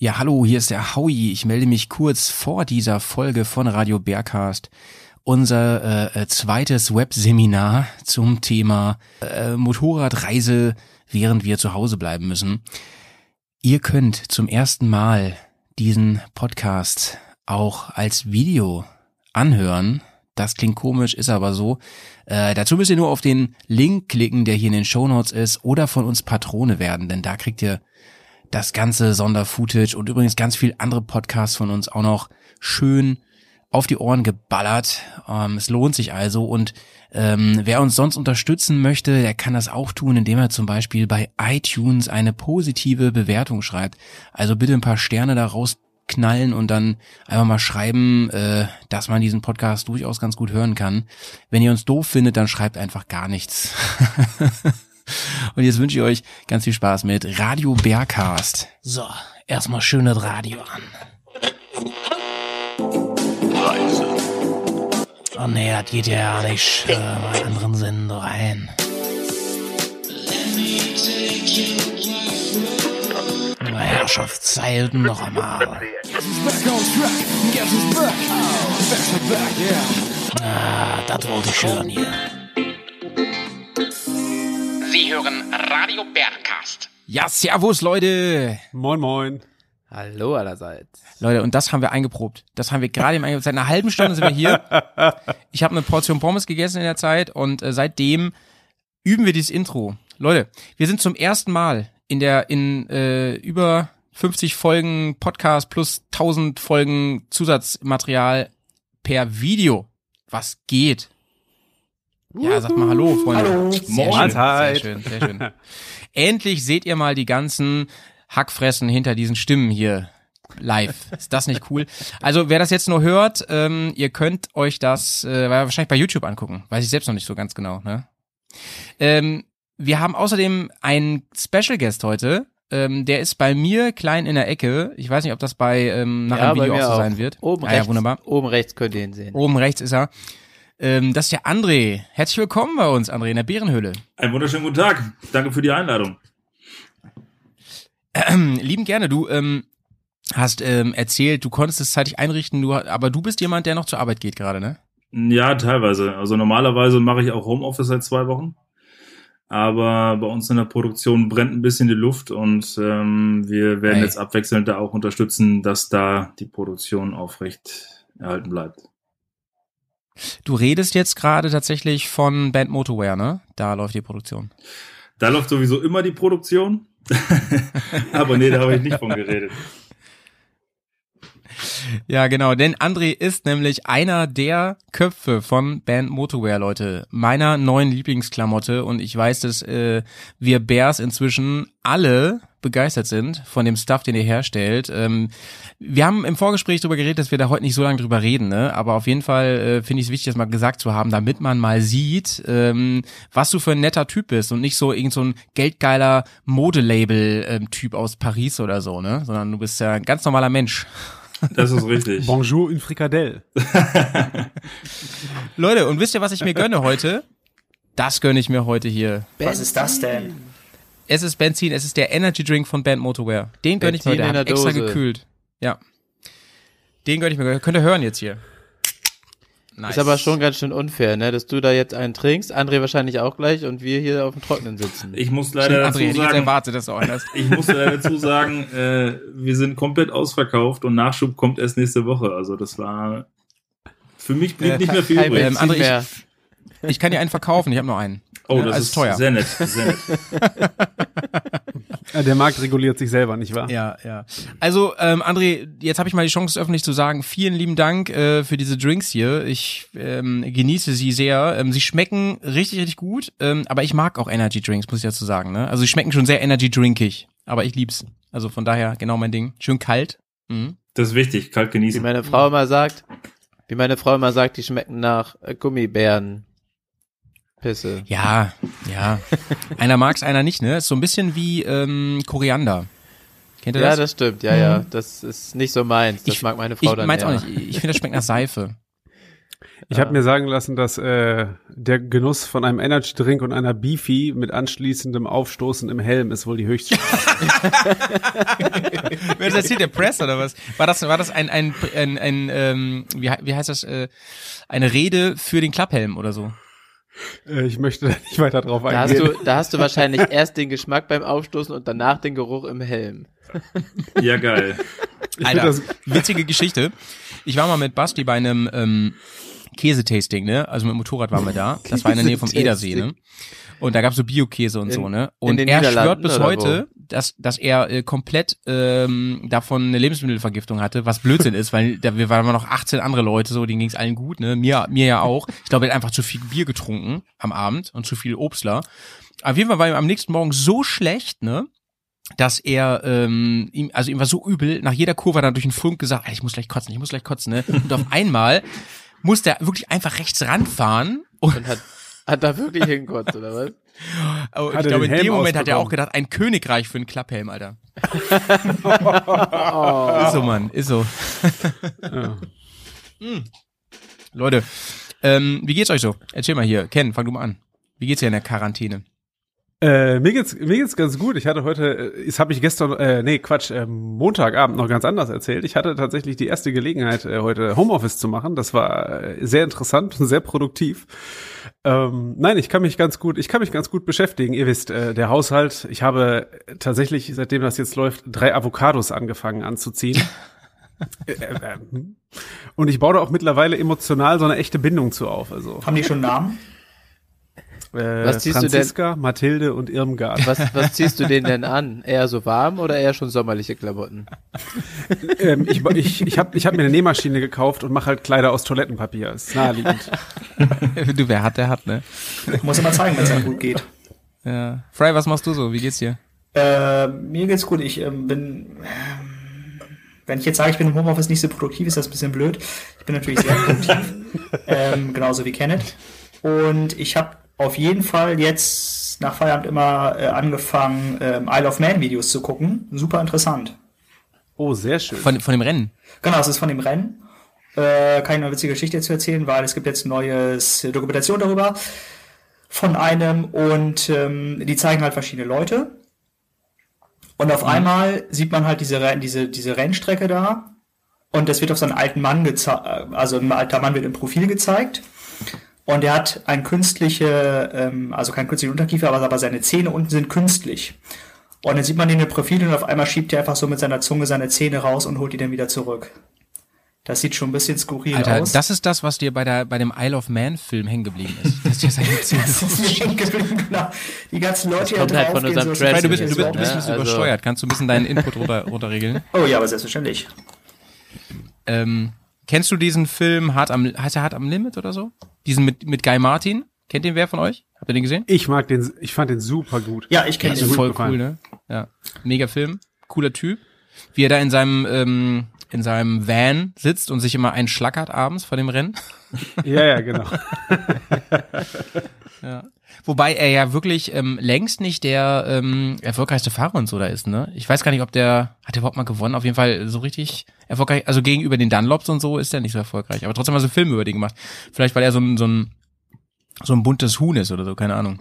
Ja, hallo, hier ist der Howie. Ich melde mich kurz vor dieser Folge von Radio Bearcast. Unser äh, äh, zweites Webseminar zum Thema äh, Motorradreise, während wir zu Hause bleiben müssen. Ihr könnt zum ersten Mal diesen Podcast auch als Video anhören. Das klingt komisch, ist aber so. Äh, dazu müsst ihr nur auf den Link klicken, der hier in den Shownotes ist, oder von uns Patrone werden, denn da kriegt ihr das ganze Sonderfootage und übrigens ganz viel andere Podcasts von uns auch noch schön auf die Ohren geballert. Ähm, es lohnt sich also und ähm, wer uns sonst unterstützen möchte, der kann das auch tun, indem er zum Beispiel bei iTunes eine positive Bewertung schreibt. Also bitte ein paar Sterne da rausknallen und dann einfach mal schreiben, äh, dass man diesen Podcast durchaus ganz gut hören kann. Wenn ihr uns doof findet, dann schreibt einfach gar nichts. Und jetzt wünsche ich euch ganz viel Spaß mit Radio Bearcast. So, erstmal schönes Radio an. Reise. Oh nee, das geht ja nicht. Äh, mal anderen Sender rein. Herrschaftszeiten noch einmal. Ah, das wollte ich hören hier. Sie hören Radio Bergcast. Ja, servus Leute. Moin, moin. Hallo allerseits. Leute, und das haben wir eingeprobt. Das haben wir gerade im eingeprobt. Seit einer halben Stunde sind wir hier. Ich habe eine Portion Pommes gegessen in der Zeit und äh, seitdem üben wir dieses Intro. Leute, wir sind zum ersten Mal in der in äh, über 50 Folgen Podcast plus 1000 Folgen Zusatzmaterial per Video. Was geht? Ja, sag mal Hallo, Freunde. Hallo. Sehr Moin. schön, sehr schön, sehr schön. Endlich seht ihr mal die ganzen Hackfressen hinter diesen Stimmen hier live. Ist das nicht cool? Also wer das jetzt nur hört, ähm, ihr könnt euch das äh, wahrscheinlich bei YouTube angucken. Weiß ich selbst noch nicht so ganz genau. Ne? Ähm, wir haben außerdem einen Special Guest heute. Ähm, der ist bei mir klein in der Ecke. Ich weiß nicht, ob das bei ähm, nach Ja, dem bei Video auch mir so auch. sein wird. Oben ah, rechts. Ja, wunderbar. Oben rechts könnt ihr ihn sehen. Oben rechts ist er. Ähm, das ist der André. Herzlich willkommen bei uns, André, in der Bärenhöhle. Einen wunderschönen guten Tag. Danke für die Einladung. Ähm, lieben gerne, du ähm, hast ähm, erzählt, du konntest es zeitig einrichten, du, aber du bist jemand, der noch zur Arbeit geht gerade, ne? Ja, teilweise. Also normalerweise mache ich auch Homeoffice seit zwei Wochen. Aber bei uns in der Produktion brennt ein bisschen die Luft und ähm, wir werden Hey. jetzt abwechselnd da auch unterstützen, dass da die Produktion aufrecht erhalten bleibt. Du redest jetzt gerade tatsächlich von Band Motorwear, ne? Da läuft die Produktion. Da läuft sowieso immer die Produktion. Aber nee, da habe ich nicht von geredet. Ja, genau, denn André ist nämlich einer der Köpfe von Band Motorwear, Leute. Meiner neuen Lieblingsklamotte und ich weiß, dass äh, wir Bears inzwischen alle begeistert sind von dem Stuff, den ihr herstellt. Ähm, wir haben im Vorgespräch darüber geredet, dass wir da heute nicht so lange drüber reden, ne? aber auf jeden Fall äh, finde ich es wichtig, das mal gesagt zu haben, damit man mal sieht, ähm, was du für ein netter Typ bist und nicht so irgend so ein geldgeiler Modelabel-Typ aus Paris oder so, ne? sondern du bist ja ein ganz normaler Mensch. Das ist richtig. Bonjour, une frikadelle. Leute, und wisst ihr, was ich mir gönne heute? Das gönne ich mir heute hier. Was ist das denn? Es ist Benzin, es ist der Energy Drink von Band Motorwear. Den gönne ich mir der in hat der extra Dose. gekühlt. Ja. Den gönne ich mir. Könnt ihr hören jetzt hier. Nice. Ist aber schon ganz schön unfair, ne, dass du da jetzt einen trinkst, André wahrscheinlich auch gleich und wir hier auf dem Trockenen sitzen. Ich muss Stimmt, leider André, dazu sagen, erwartet, dass du auch hast. ich muss leider dazu sagen, äh, wir sind komplett ausverkauft und Nachschub kommt erst nächste Woche. Also das war für mich blieb Äh, nicht mehr viel übrig. Ähm, André, ich-. Ich kann dir einen verkaufen, ich habe noch einen. Oh, das also ist teuer. sehr nett, sehr nett. Der Markt reguliert sich selber, nicht wahr? Ja, ja. Also, ähm, André, jetzt habe ich mal die Chance, öffentlich zu sagen, vielen lieben Dank äh, für diese Drinks hier. Ich ähm, genieße sie sehr. Ähm, sie schmecken richtig, richtig gut, ähm, aber ich mag auch Energy Drinks, muss ich dazu sagen. Ne? Also sie schmecken schon sehr Energy Drinkig, aber ich lieb's. Also von daher genau mein Ding. Schön kalt. Mhm. Das ist wichtig, kalt Wie genießen. meine Frau immer sagt, wie meine Frau immer sagt, die schmecken nach äh, Gummibären. Pisse. Ja, ja. einer mag's, einer nicht, ne? Ist so ein bisschen wie ähm, Koriander. Kennt ihr Ja, das? das stimmt, ja, ja. Das ist nicht so meins. Das ich mag meine Frau ich dann meins auch eher. nicht. Ich finde, das schmeckt nach Seife. Ich habe mir sagen lassen, dass äh, der Genuss von einem Energy Drink und einer Beefy mit anschließendem Aufstoßen im Helm ist wohl die höchste. Wer ist das hier, der Press oder was? War das, war das ein, ein, ein, ein ähm, wie, wie heißt das, äh, eine Rede für den Klapphelm oder so? Äh, ich möchte da nicht weiter drauf Da hast, eingehen. du, da hast du wahrscheinlich erst den Geschmack beim Aufstoßen und danach den Geruch im Helm. Ja, geil. Alter, witzige Geschichte. Ich war mal mit Basti bei einem ähm, Käsetasting, ne? Also mit dem Motorrad waren wir da. Das war in der Nähe vom Edersee, ne? Und da gab's so Biokäse und In- so, ne? Und er schwört bis heute, dass, dass er äh, komplett ähm, davon eine Lebensmittelvergiftung hatte, was Blödsinn ist, weil da, wir waren immer noch 18 andere Leute, so denen ging's allen gut, ne? Mir, mir ja auch. Ich glaube, er hat einfach zu viel Bier getrunken am Abend und zu viel Obstler. Auf jeden Fall war ihm am nächsten Morgen so schlecht, ne? dass er ähm, ihm, also ihm war so übel, nach jeder Kurve hat er durch den Funk gesagt, "Alter, ich muss gleich kotzen, ich muss gleich kotzen, ne? Und auf einmal musste er wirklich einfach rechts ranfahren und Und hat, hat da wirklich hingekotzt, oder was? oh, ich glaube, in dem Moment hat er auch gedacht, ein Königreich für einen Klapphelm, Alter. Oh. Ist so, Mann, ist so. ja. Leute, ähm, wie geht's euch so? Erzähl mal hier. Ken, fang du mal an. Wie geht's dir in der Quarantäne? Äh, mir geht's mir geht's ganz gut. Ich hatte heute, äh, das habe ich gestern, äh, nee Quatsch, äh, Montagabend noch ganz anders erzählt. Ich hatte tatsächlich die erste Gelegenheit, äh, heute Homeoffice zu machen. Das war äh, sehr interessant und sehr produktiv. Ähm, nein, ich kann mich ganz gut, ich kann mich ganz gut beschäftigen. Ihr wisst, äh, der Haushalt. Ich habe tatsächlich, seitdem das jetzt läuft, drei Avocados angefangen anzuziehen. Äh, äh, äh, hm. und ich baue da auch mittlerweile emotional so eine echte Bindung zu auf. Also Haben die schon Namen? Äh, Was ziehst du denn- Franziska, Mathilde und Irmgard. Was, was ziehst du denen denn an? Eher so warm oder eher schon sommerliche Klamotten? ähm, ich ich, ich habe ich hab mir eine Nähmaschine gekauft und mache halt Kleider aus Toilettenpapier. Ist naheliegend. du, wer hat, der hat, ne? Muss immer zeigen, wenn es einem gut geht. Ja. Fry, was machst du so? Wie geht's dir? Äh, mir geht's gut. Ich ähm, bin, wenn ich jetzt sage, ich bin im Homeoffice nicht so produktiv, ist das ein bisschen blöd. Ich bin natürlich sehr produktiv, ähm, genauso wie Kenneth. Und ich habe auf jeden Fall jetzt nach Feierabend immer äh, angefangen, ähm, Isle of Man Videos zu gucken. Super interessant. Oh, sehr schön. Von, von dem Rennen? Genau, es ist von dem Rennen. Äh, kann ich noch eine witzige Geschichte zu erzählen, weil es gibt jetzt neues Dokumentation darüber von einem und ähm, die zeigen halt verschiedene Leute. Und auf einmal sieht man halt diese, Renn- diese, diese Rennstrecke da und es wird auf so einen alten Mann gezeigt, also ein alter Mann wird im Profil gezeigt und er hat ein künstliche, ähm, also kein künstlichen Unterkiefer, aber, aber seine Zähne unten sind künstlich. Und dann sieht man den im Profil und auf einmal schiebt er einfach so mit seiner Zunge seine Zähne raus und holt die dann wieder zurück. Das sieht schon ein bisschen skurril Alter, aus. das ist das, was dir bei, der, bei dem Isle of Man Film hängen geblieben ist. Das ist mir hängen geblieben, genau. Die ganzen Leute, die kommt halt von unserem so, Trash- du bist, du bist, du bist ein bisschen Also- übersteuert. Kannst du ein bisschen deinen Input runter, runterregeln? Oh ja, aber selbstverständlich. Ähm, kennst du diesen Film Hart am, heißt er Hart am Limit oder so? Diesen mit, mit Guy Martin? Kennt den wer von euch? Habt ihr den gesehen? Ich mag den, ich fand den super gut. Ja, ich kenne Ja, den. voll cool, ne? Ja. Mega Film. Cooler Typ. Wie er da in seinem, ähm, in seinem Van sitzt und sich immer einschlackert abends vor dem Rennen. Ja, ja, genau. Ja. Wobei er ja wirklich ähm, längst nicht der ähm, erfolgreichste Fahrer und so da ist, ne? Ich weiß gar nicht, ob der, hat der überhaupt mal gewonnen? Auf jeden Fall so richtig erfolgreich, also gegenüber den Dunlops und so ist er nicht so erfolgreich. Aber trotzdem mal so einen Film über den gemacht. Vielleicht, weil er so ein, so ein, so ein buntes Huhn ist oder so, keine Ahnung.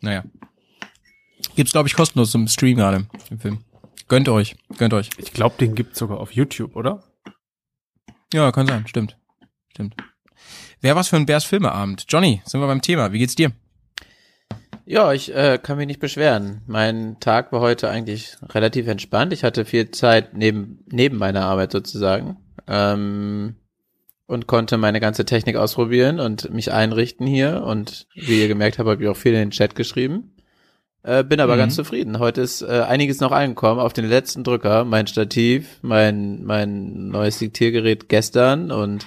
Naja. Gibt's, glaube ich, kostenlos zum Stream gerade, im Film. Gönnt euch, gönnt euch. Ich glaube, den gibt's sogar auf YouTube, oder? Ja, kann sein, stimmt. Stimmt. Wer was für ein Bärs Filmeabend? Johnny, sind wir beim Thema. Wie geht's dir? Ja, ich äh, kann mich nicht beschweren. Mein Tag war heute eigentlich relativ entspannt. Ich hatte viel Zeit neben, neben meiner Arbeit sozusagen ähm, und konnte meine ganze Technik ausprobieren und mich einrichten hier. Und wie ihr gemerkt habt, habe ich auch viel in den Chat geschrieben. Äh, bin aber Mhm. ganz zufrieden. Heute ist äh, einiges noch angekommen auf den letzten Drücker. Mein Stativ, mein, mein neues Diktiergerät gestern und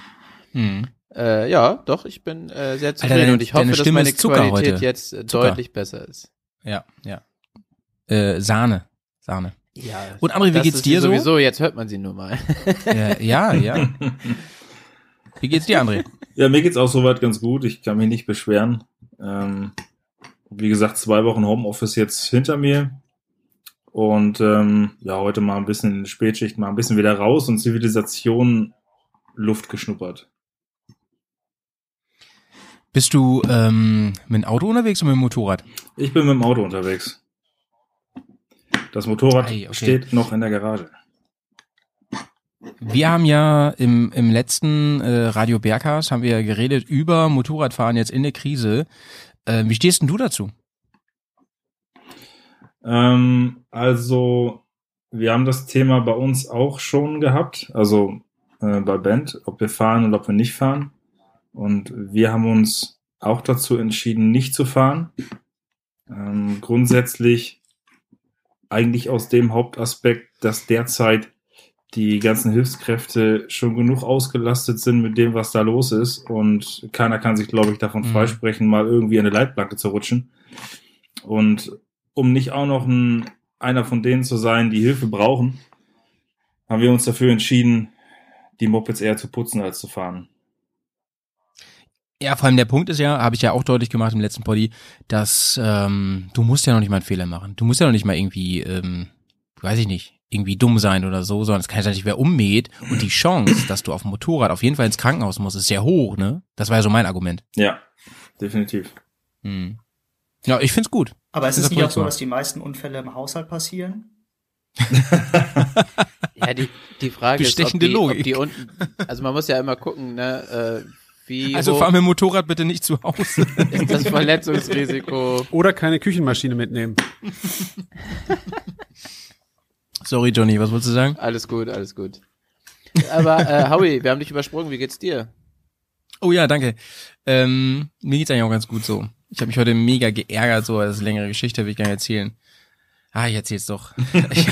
Hm. Äh, ja, doch, ich bin äh, sehr zufrieden deine- und ich hoffe, dass Stimme meine Qualität heute. jetzt äh, Zucker. deutlich besser ist. Ja, ja. Äh, Sahne. Sahne. Ja. Und André, wie geht's dir so? Sowieso, jetzt hört man sie nur mal. Äh, ja, ja. Wie geht's dir, André? Ja, mir geht's auch soweit ganz gut. Ich kann mich nicht beschweren. Ähm, wie gesagt, zwei Wochen Homeoffice jetzt hinter mir. Und ähm, ja, heute mal ein bisschen in die Spätschicht, mal ein bisschen wieder raus und Zivilisation Luft geschnuppert. Bist du ähm, mit dem Auto unterwegs oder mit dem Motorrad? Ich bin mit dem Auto unterwegs. Das Motorrad Ei, okay. steht noch in der Garage. Wir haben ja im, im letzten äh, Radio Berghaus haben wir ja geredet über Motorradfahren jetzt in der Krise. Äh, wie stehst denn du dazu? Ähm, also, wir haben das Thema bei uns auch schon gehabt, also äh, bei Band, ob wir fahren oder ob wir nicht fahren. Und wir haben uns auch dazu entschieden, nicht zu fahren. Ähm, grundsätzlich eigentlich aus dem Hauptaspekt, dass derzeit die ganzen Hilfskräfte schon genug ausgelastet sind mit dem, was da los ist. Und keiner kann sich, glaube ich, davon Mhm. freisprechen, mal irgendwie eine Leitplanke zu rutschen. Und um nicht auch noch ein, einer von denen zu sein, die Hilfe brauchen, haben wir uns dafür entschieden, die Mopeds eher zu putzen als zu fahren. Ja, vor allem der Punkt ist ja, habe ich ja auch deutlich gemacht im letzten Poddy, dass ähm, du musst ja noch nicht mal einen Fehler machen. Du musst ja noch nicht mal irgendwie, ähm, weiß ich nicht, irgendwie dumm sein oder so, sondern es kann ja nicht, wer ummäht. Und die Chance, dass du auf dem Motorrad auf jeden Fall ins Krankenhaus musst, ist sehr hoch, ne? Das war ja so mein Argument. Ja, definitiv. Hm. Ja, ich find's gut. Aber es Das ist nicht auch so, dass die meisten Unfälle im Haushalt passieren? Ja, die, die Frage ist, ob Bestechende die, Logik. ob die unten, also man muss ja immer gucken, ne, äh, wie Also hoch fahr mit dem Motorrad bitte nicht zu Hause. ist das Verletzungsrisiko? Oder keine Küchenmaschine mitnehmen. Sorry, Johnny, was wolltest du sagen? Alles gut, alles gut. Aber äh, Howie, wir haben dich übersprungen, wie geht's dir? Oh ja, danke. Ähm, mir geht's eigentlich auch ganz gut so. Ich habe mich heute mega geärgert, so das ist eine längere Geschichte, will ich gar nicht erzählen. Ah, ich erzähl's doch. Ich,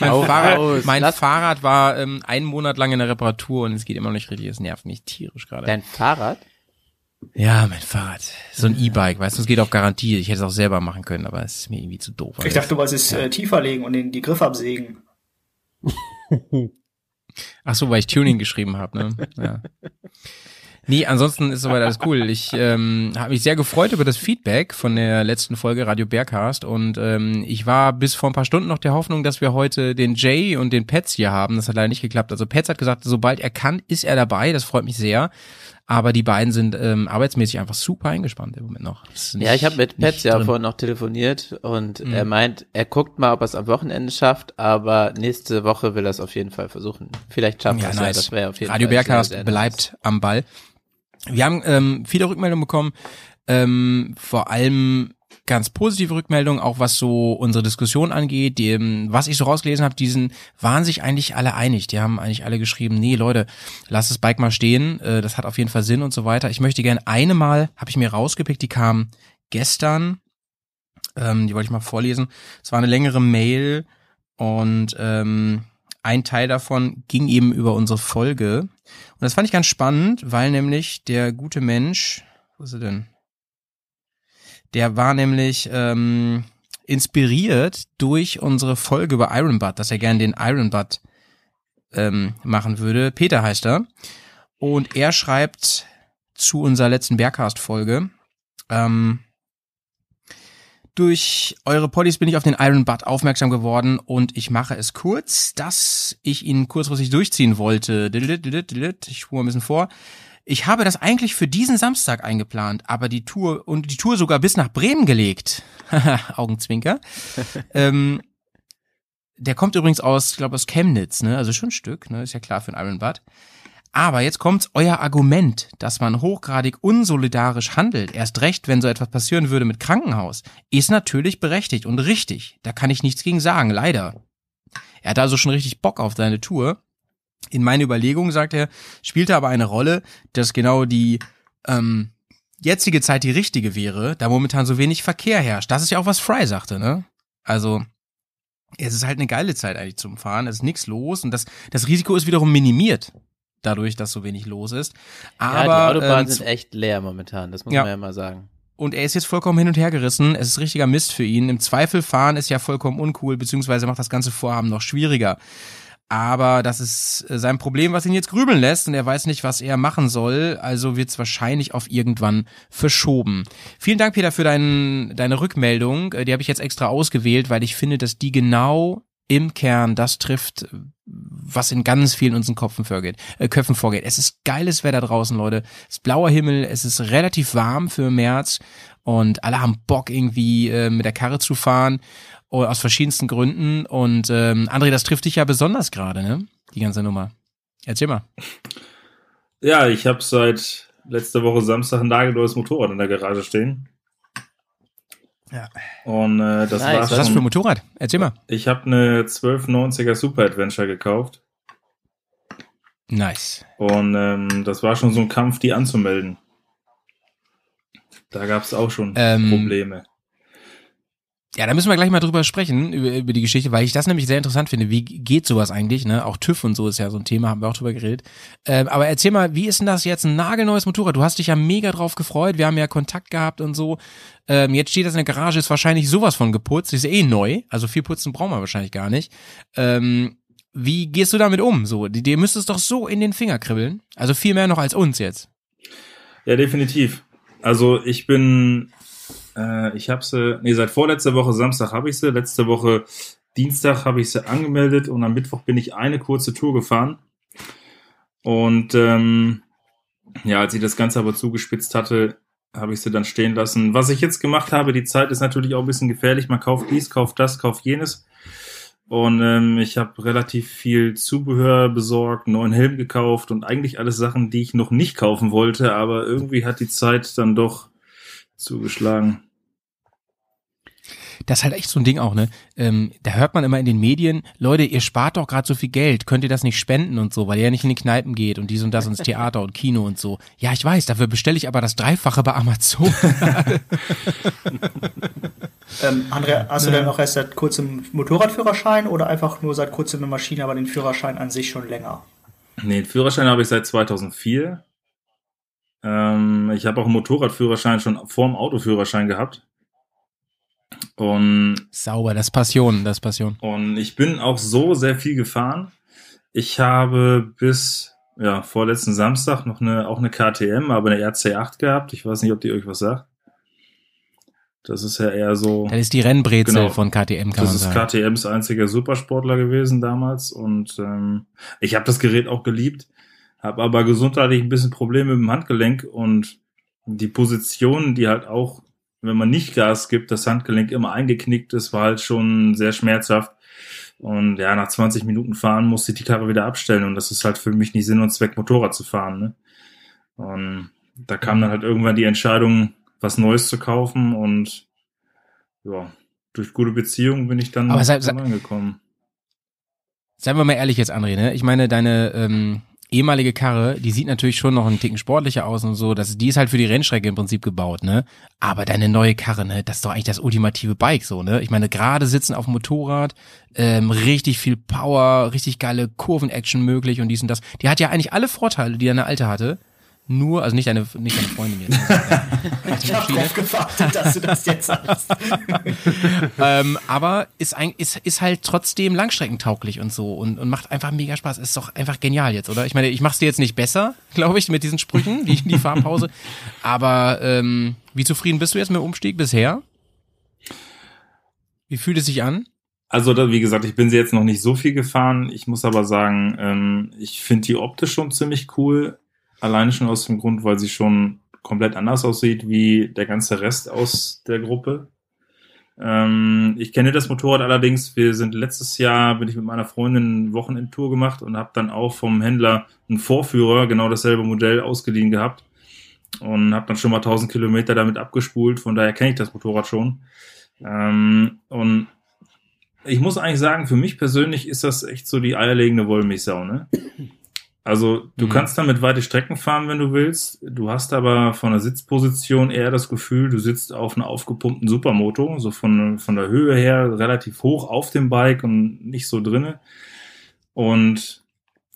mein Fahrrad, mein Fahrrad war ähm, einen Monat lang in der Reparatur und es geht immer noch nicht richtig. Es nervt mich tierisch gerade. Dein Fahrrad? Ja, mein Fahrrad. So ein E-Bike, weißt du, es geht auf Garantie. Ich hätte es auch selber machen können, aber es ist mir irgendwie zu doof. Ich dachte, du wolltest es äh, tiefer legen und den, die Griffe absägen. Ach so, weil ich Tuning geschrieben habe, ne? Ja. Nee, ansonsten ist soweit alles cool. Ich ähm, habe mich sehr gefreut über das Feedback von der letzten Folge Radio Bergcast und ähm, ich war bis vor ein paar Stunden noch der Hoffnung, dass wir heute den Jay und den Pets hier haben. Das hat leider nicht geklappt. Also Pets hat gesagt, sobald er kann, ist er dabei. Das freut mich sehr. Aber die beiden sind ähm, arbeitsmäßig einfach super eingespannt im Moment noch. Ist ja, ich habe mit nicht Pets ja drin. vorhin noch telefoniert und Mhm. er meint, er guckt mal, ob er es am Wochenende schafft, aber nächste Woche will er es auf jeden Fall versuchen. Vielleicht schafft er Ja, es ja, nice. das wäre auf jeden Radio Fall sehr, sehr bleibt am Ball. Wir haben ähm, viele Rückmeldungen bekommen, ähm, vor allem ganz positive Rückmeldungen, auch was so unsere Diskussion angeht. Die, ähm, was ich so rausgelesen habe, diesen waren sich eigentlich alle einig. Die haben eigentlich alle geschrieben, nee Leute, lasst das Bike mal stehen, äh, das hat auf jeden Fall Sinn und so weiter. Ich möchte gerne eine Mal, habe ich mir rausgepickt, die kam gestern, ähm, die wollte ich mal vorlesen. Es war eine längere Mail und ähm, ein Teil davon ging eben über unsere Folge. Und das fand ich ganz spannend, weil nämlich der gute Mensch, wo ist er denn? Der war nämlich ähm, inspiriert durch unsere Folge über Iron Butt, dass er gerne den Iron Butt ähm, machen würde. Peter heißt er. Und er schreibt zu unserer letzten Bergcast-Folge, ähm, durch eure Poddies bin ich auf den Iron Butt aufmerksam geworden und ich mache es kurz, dass ich ihn kurzfristig durchziehen wollte. Ich spule ein bisschen vor. Ich habe das eigentlich für diesen Samstag eingeplant, aber die Tour und die Tour sogar bis nach Bremen gelegt. Augenzwinker. ähm, der kommt übrigens aus, ich glaube aus Chemnitz, ne? Also schon ein Stück, ne? Ist ja klar für einen Iron Butt. Aber jetzt kommt's euer Argument, dass man hochgradig unsolidarisch handelt, erst recht, wenn so etwas passieren würde mit Krankenhaus, ist natürlich berechtigt und richtig. Da kann ich nichts gegen sagen, leider. Er hat also schon richtig Bock auf seine Tour. In meinen Überlegungen, sagt er, spielte aber eine Rolle, dass genau die ähm, jetzige Zeit die richtige wäre, da momentan so wenig Verkehr herrscht. Das ist ja auch, was Fry sagte, ne? Also, es ist halt eine geile Zeit eigentlich zum Fahren, es ist nichts los und das, das Risiko ist wiederum minimiert dadurch, dass so wenig los ist. Aber, ja, die Autobahnen ähm, sind echt leer momentan, das muss Ja. man ja mal sagen. und er ist jetzt vollkommen hin und her gerissen. Es ist richtiger Mist für ihn. Im Zweifel fahren ist ja vollkommen uncool, beziehungsweise macht das ganze Vorhaben noch schwieriger. Aber das ist äh, sein Problem, was ihn jetzt grübeln lässt und er weiß nicht, was er machen soll. Also wird es wahrscheinlich auf irgendwann verschoben. Vielen Dank, Peter, für dein, deine Rückmeldung. Äh, Die habe ich jetzt extra ausgewählt, weil ich finde, dass die genau im Kern das trifft, was in ganz vielen unseren Köpfen vorgeht, äh, Köpfen vorgeht. Es ist geiles Wetter draußen, Leute. Es ist blauer Himmel, es ist relativ warm für März und alle haben Bock irgendwie äh, mit der Karre zu fahren oh, aus verschiedensten Gründen. Und ähm, André, das trifft dich ja besonders gerade, ne? Die ganze Nummer. Erzähl mal. Ja, ich habe seit letzter Woche Samstag ein nagelneues Motorrad in der Garage stehen. Ja. Und äh, das Nice. war Was ist das für ein Motorrad? Erzähl mal. Ich habe eine 1290er Super Adventure gekauft. Nice. Und ähm, das war schon so ein Kampf, die anzumelden. Da gab es auch schon Ähm, Probleme. Ja, da müssen wir gleich mal drüber sprechen, über, über die Geschichte, weil ich das nämlich sehr interessant finde. Wie geht sowas eigentlich, ne? Auch TÜV und so ist ja so ein Thema, haben wir auch drüber geredet. Ähm, aber erzähl mal, wie ist denn das jetzt ein nagelneues Motorrad? Du hast dich ja mega drauf gefreut, wir haben ja Kontakt gehabt und so. Ähm, jetzt steht das in der Garage, ist wahrscheinlich sowas von geputzt, ist eh neu, also viel putzen brauchen wir wahrscheinlich gar nicht. Ähm, wie gehst du damit um? So, dir müsste es doch so in den Finger kribbeln. Also viel mehr noch als uns jetzt. Ja, definitiv. Also ich bin, äh, ich habe sie, nee, seit vorletzter Woche Samstag habe ich sie, letzte Woche Dienstag habe ich sie angemeldet und am Mittwoch bin ich eine kurze Tour gefahren. Und ähm, ja, als ich das Ganze aber zugespitzt hatte, habe ich sie dann stehen lassen. Was ich jetzt gemacht habe, die Zeit ist natürlich auch ein bisschen gefährlich. Man kauft dies, kauft das, kauft jenes. Und ähm, ich habe relativ viel Zubehör besorgt, neuen Helm gekauft und eigentlich alles Sachen, die ich noch nicht kaufen wollte, aber irgendwie hat die Zeit dann doch zugeschlagen. Das ist halt echt so ein Ding auch, ne? Ähm, da hört man immer in den Medien, Leute, ihr spart doch gerade so viel Geld, könnt ihr das nicht spenden und so, weil ihr ja nicht in die Kneipen geht und dies und das ins Theater und Kino und so. Ja, ich weiß, dafür bestelle ich aber das Dreifache bei Amazon. Ähm, Andrea, hast du denn noch erst seit kurzem Motorradführerschein oder einfach nur seit kurzem eine Maschine, aber den Führerschein an sich schon länger? Nee, den Führerschein habe ich seit 2004. Ähm, ich habe auch einen Motorradführerschein schon vor dem Autoführerschein gehabt. Und Sauber, das ist Passion, das ist Passion. Und ich bin auch so sehr viel gefahren. Ich habe bis ja, vorletzten Samstag noch eine, auch eine KTM, aber eine RC8 gehabt. Ich weiß nicht, ob die euch was sagt. Das ist ja eher so. Das ist die Rennbrezel Genau. von KTM, kann Das ist sagen. KTMs einziger Supersportler gewesen damals und ähm, ich habe das Gerät auch geliebt, habe aber gesundheitlich ein bisschen Probleme mit dem Handgelenk und die Position, die halt auch, wenn man nicht Gas gibt, das Handgelenk immer eingeknickt ist, war halt schon sehr schmerzhaft. Und ja, nach 20 Minuten fahren musste ich die Karre wieder abstellen und das ist halt für mich nicht Sinn und Zweck, Motorrad zu fahren. Ne? Und da kam dann halt irgendwann die Entscheidung, was Neues zu kaufen und ja, durch gute Beziehungen bin ich dann Aber sei- sei- dann angekommen. Seien wir mal ehrlich jetzt, André, ne? Ich meine, deine ähm, ehemalige Karre, die sieht natürlich schon noch einen Ticken sportlicher aus und so. Das, die ist halt für die Rennstrecke im Prinzip gebaut, ne? Aber deine neue Karre, ne? Das ist doch eigentlich das ultimative Bike, so, ne? Ich meine, gerade sitzen auf dem Motorrad, ähm, richtig viel Power, richtig geile Kurven-Action möglich und dies und das. Die hat ja eigentlich alle Vorteile, die deine alte hatte. Nur, also nicht deine, nicht deine Freundin jetzt. Ich habe drauf gewartet, dass du das jetzt sagst. ähm, aber ist, ein, ist, ist halt trotzdem langstreckentauglich und so und, und macht einfach mega Spaß. Ist doch einfach genial jetzt, oder? Ich meine, ich mach's dir jetzt nicht besser, glaube ich, mit diesen Sprüchen, die, die Fahrpause. Aber ähm, wie zufrieden bist du jetzt mit dem Umstieg bisher? Wie fühlt es sich an? Also, da, wie gesagt, ich bin sie jetzt noch nicht so viel gefahren. Ich muss aber sagen, ähm, ich finde die optisch schon ziemlich cool. Alleine schon aus dem Grund, weil sie schon komplett anders aussieht wie der ganze Rest aus der Gruppe. Ähm, ich kenne das Motorrad allerdings. Wir sind letztes Jahr, bin ich mit meiner Freundin Wochenendtour gemacht und habe dann auch vom Händler einen Vorführer, genau dasselbe Modell, ausgeliehen gehabt. Und habe dann schon mal 1000 Kilometer damit abgespult. Von daher kenne ich das Motorrad schon. Ähm, und ich muss eigentlich sagen, für mich persönlich ist das echt so die eierlegende Wollmilchsau, ne? Also, du Mhm. kannst damit weite Strecken fahren, wenn du willst. Du hast aber von der Sitzposition eher das Gefühl, du sitzt auf einer aufgepumpten Supermoto, so von, von der Höhe her relativ hoch auf dem Bike und nicht so drinne. Und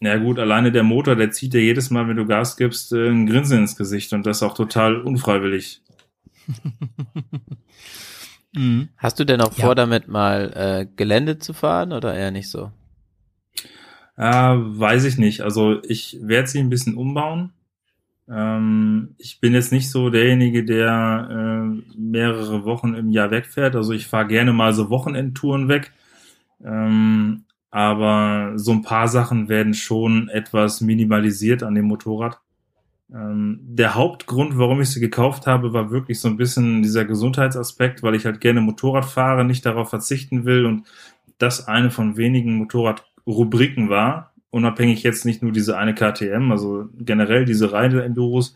ja gut, alleine der Motor, der zieht dir jedes Mal, wenn du Gas gibst, äh, ein Grinsen ins Gesicht und das auch total unfreiwillig. Mhm. Hast du denn auch Ja. vor, damit mal äh, Gelände zu fahren oder eher nicht so? Äh, weiß ich nicht. Also ich werde sie ein bisschen umbauen. Ähm, ich bin jetzt nicht so derjenige, der äh, mehrere Wochen im Jahr wegfährt. Also ich fahre gerne mal so Wochenendtouren weg. Ähm, aber so ein paar Sachen werden schon etwas minimalisiert an dem Motorrad. Ähm, der Hauptgrund, warum ich sie gekauft habe, war wirklich so ein bisschen dieser Gesundheitsaspekt, weil ich halt gerne Motorrad fahre, nicht darauf verzichten will und das eine von wenigen Motorradrubriken war, unabhängig jetzt nicht nur diese eine KTM, also generell diese Reise-Enduros,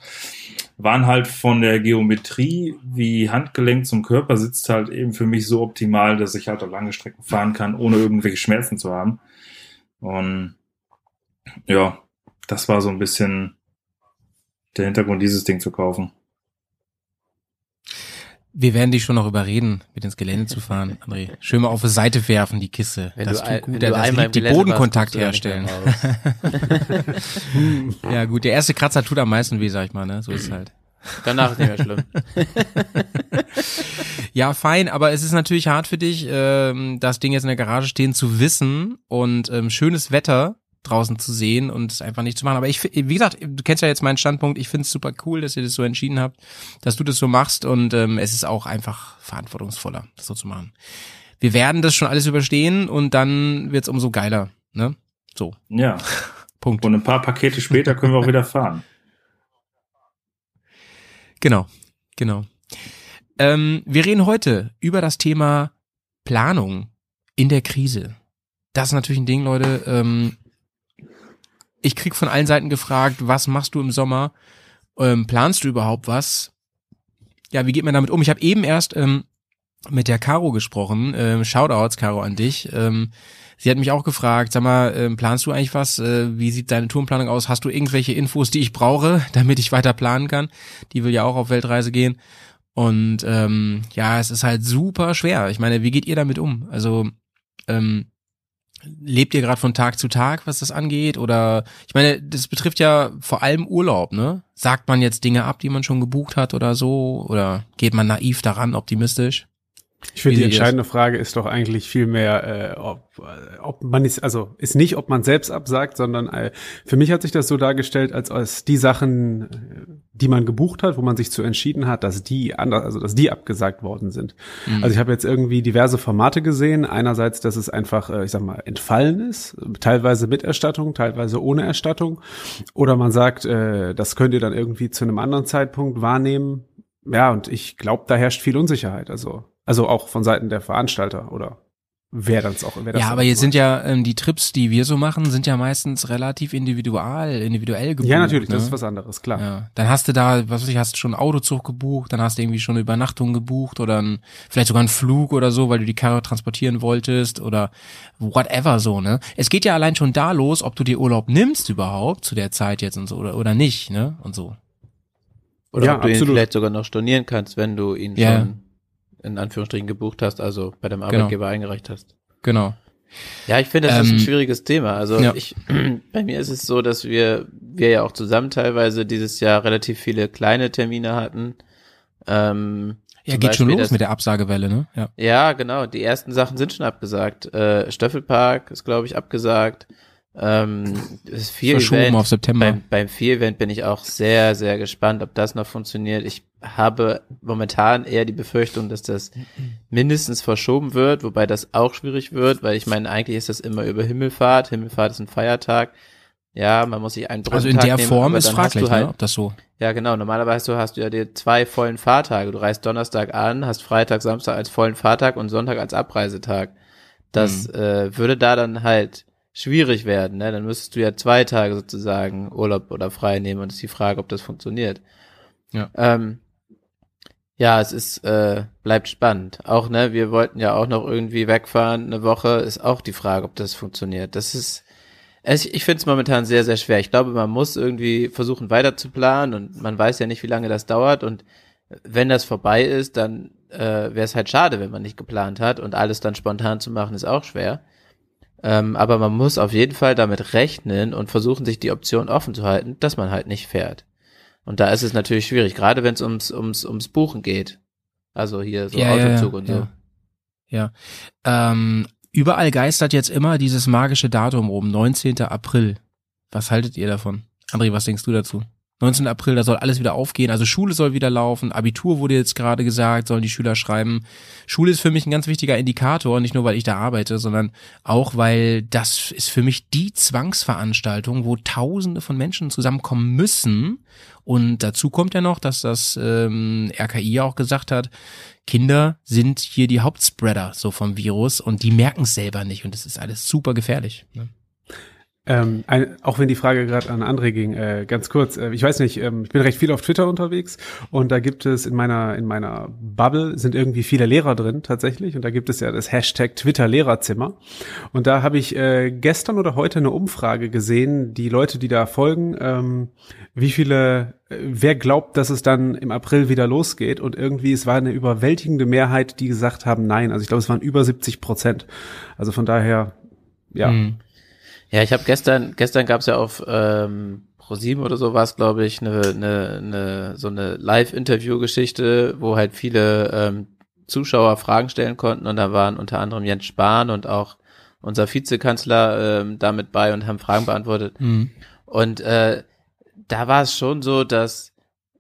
waren halt von der Geometrie wie Handgelenk zum Körper sitzt halt eben für mich so optimal, dass ich halt auch lange Strecken fahren kann, ohne irgendwelche Schmerzen zu haben. Und ja, das war so ein bisschen der Hintergrund, dieses Ding zu kaufen. Wir werden dich schon noch überreden, mit ins Gelände zu fahren, André. Schön mal auf die Seite werfen, die Kiste. Wenn das du, tut gut, das liebt die Bodenkontakt herstellen. ja gut, der erste Kratzer tut am meisten weh, sag ich mal, ne? So ist es halt. Danach ist nicht mehr schlimm. Ja, fein, aber es ist natürlich hart für dich, ähm, das Ding jetzt in der Garage stehen zu wissen und ähm, schönes Wetter draußen zu sehen und es einfach nicht zu machen. Aber ich, wie gesagt, du kennst ja jetzt meinen Standpunkt. Ich finde es super cool, dass ihr das so entschieden habt, dass du das so machst und ähm, es ist auch einfach verantwortungsvoller, das so zu machen. Wir werden das schon alles überstehen und dann wird's umso geiler. Ne? So, Ja, Punkt. und ein paar Pakete später können wir auch wieder fahren. Genau, genau. Ähm, wir reden heute über das Thema Planung in der Krise. Das ist natürlich ein Ding, Leute. Ähm, ich krieg von allen Seiten gefragt, was machst du im Sommer? Ähm, planst du überhaupt was? Ja, wie geht man damit um? Ich habe eben erst ähm, mit der Caro gesprochen. Ähm, Shoutouts, Caro, an dich. Ähm, sie hat mich auch gefragt, sag mal, ähm, planst du eigentlich was? Äh, wie sieht deine Tourenplanung aus? Hast du irgendwelche Infos, die ich brauche, damit ich weiter planen kann? Die will ja auch auf Weltreise gehen. Und ähm, ja, es ist halt super schwer. Ich meine, wie geht ihr damit um? Also ähm, lebt ihr gerade von Tag zu Tag, was das angeht? Oder ich meine, das betrifft ja vor allem Urlaub, ne? Sagt man jetzt Dinge ab, die man schon gebucht hat oder so? Oder geht man naiv daran, optimistisch? Ich finde, die entscheidende Frage ist doch eigentlich viel mehr, äh, ob, äh, ob man ist, also ist nicht, ob man selbst absagt, sondern äh, für mich hat sich das so dargestellt, als als die Sachen, äh, die man gebucht hat, wo man sich zu entschieden hat, dass die anders, also dass die abgesagt worden sind. Also ich habe jetzt irgendwie diverse Formate gesehen. Einerseits, dass es einfach, äh, ich sag mal, entfallen ist, teilweise mit Erstattung, teilweise ohne Erstattung. Oder man sagt, äh, das könnt ihr dann irgendwie zu einem anderen Zeitpunkt wahrnehmen. Ja, und ich glaube, da herrscht viel Unsicherheit. Also, also auch von Seiten der Veranstalter oder wer das auch. Wer das Ja, dann aber jetzt sind ja ähm, die Trips, die wir so machen, sind ja meistens relativ individual, individuell gebucht. ja natürlich, ne? das ist was anderes, klar. Ja, dann hast du da, was weiß ich, hast du schon einen Autozug gebucht, dann hast du irgendwie schon eine Übernachtung gebucht oder ein, vielleicht sogar einen Flug oder so, weil du die Karre transportieren wolltest oder whatever so, ne? Es geht ja allein schon da los, ob du dir Urlaub nimmst überhaupt zu der Zeit jetzt und so oder, oder nicht, ne? Und so. Oder Ja, ob du ihn absolut. vielleicht sogar noch stornieren kannst, wenn du ihn Ja. schon in Anführungsstrichen gebucht hast, also bei deinem Arbeitgeber eingereicht hast. Genau. Ja, ich finde, das ist Ähm, ein schwieriges Thema. Also ja. ich, bei mir ist es so, dass wir, wir ja auch zusammen teilweise dieses Jahr relativ viele kleine Termine hatten. Ähm, Ja, geht schon Beispiel los das- mit der Absagewelle, ne? Ja. Ja, genau. Die ersten Sachen sind schon abgesagt. Äh, Stöffelpark ist, glaube ich, abgesagt. Ähm, das vier Verschoben Event, auf September. beim, beim Vier-Event bin ich auch sehr, sehr gespannt, ob das noch funktioniert. Ich habe momentan eher die Befürchtung, dass das mindestens verschoben wird, wobei das auch schwierig wird, weil ich meine, eigentlich ist das immer über Himmelfahrt. Himmelfahrt ist ein Feiertag. Ja, man muss sich einen Also in Brückentag der nehmen, Form ist fraglich, du halt, ne? Ob das so. ja, genau. Normalerweise hast du ja die zwei vollen Fahrtage. Du reist Donnerstag an, hast Freitag, Samstag als vollen Fahrtag und Sonntag als Abreisetag. Das äh, würde da dann halt schwierig werden. Ne? Dann müsstest du ja zwei Tage sozusagen Urlaub oder frei nehmen und es ist die Frage, ob das funktioniert. Ja. Ähm, ja, es ist äh, bleibt spannend. Auch ne, wir wollten ja auch noch irgendwie wegfahren. Eine Woche ist auch die Frage, ob das funktioniert. Das ist es, ich finde es momentan sehr, sehr schwer. Ich glaube, man muss irgendwie versuchen weiter zu planen und man weiß ja nicht, wie lange das dauert. Und wenn das vorbei ist, dann äh, wäre es halt schade, wenn man nicht geplant hat und alles dann spontan zu machen, ist auch schwer. Ähm, aber man muss auf jeden Fall damit rechnen und versuchen, sich die Option offen zu halten, dass man halt nicht fährt. Und da ist es natürlich schwierig, gerade wenn es ums, ums, ums Buchen geht. Also hier so Ja, Autozug ja, und so. ja. Ja. Ähm, überall geistert jetzt immer dieses magische Datum rum, 19. April. Was haltet ihr davon? André, was denkst du dazu? 19. April, da soll alles wieder aufgehen. Also Schule soll wieder laufen. Abitur wurde jetzt gerade gesagt, sollen die Schüler schreiben. Schule ist für mich ein ganz wichtiger Indikator, nicht nur weil ich da arbeite, sondern auch weil das ist für mich die Zwangsveranstaltung, wo Tausende von Menschen zusammenkommen müssen. Und dazu kommt ja noch, dass das ähm, RKI auch gesagt hat, Kinder sind hier die Hauptspreader so vom Virus und die merken es selber nicht und das ist alles super gefährlich. Ne? Ähm, ein, auch wenn die Frage gerade an André ging, äh, ganz kurz, äh, ich weiß nicht, ähm, ich bin recht viel auf Twitter unterwegs und da gibt es in meiner in meiner Bubble sind irgendwie viele Lehrer drin tatsächlich und da gibt es ja das Hashtag Twitter Lehrerzimmer und da habe ich äh, gestern oder heute eine Umfrage gesehen, die Leute, die da folgen, ähm, wie viele, äh, wer glaubt, dass es dann im April wieder losgeht und irgendwie es war eine überwältigende Mehrheit, die gesagt haben, nein, also ich glaube es waren über 70 Prozent, also von daher ja. Mhm ja, ich habe gestern, gestern gab es ja auf ähm, ProSieben oder so war es, glaube ich, eine, eine, eine, so eine Live-Interview-Geschichte, wo halt viele ähm, Zuschauer Fragen stellen konnten und da waren unter anderem Jens Spahn und auch unser Vizekanzler ähm, damit bei und haben Fragen beantwortet. Mhm. Und äh, da war es schon so, dass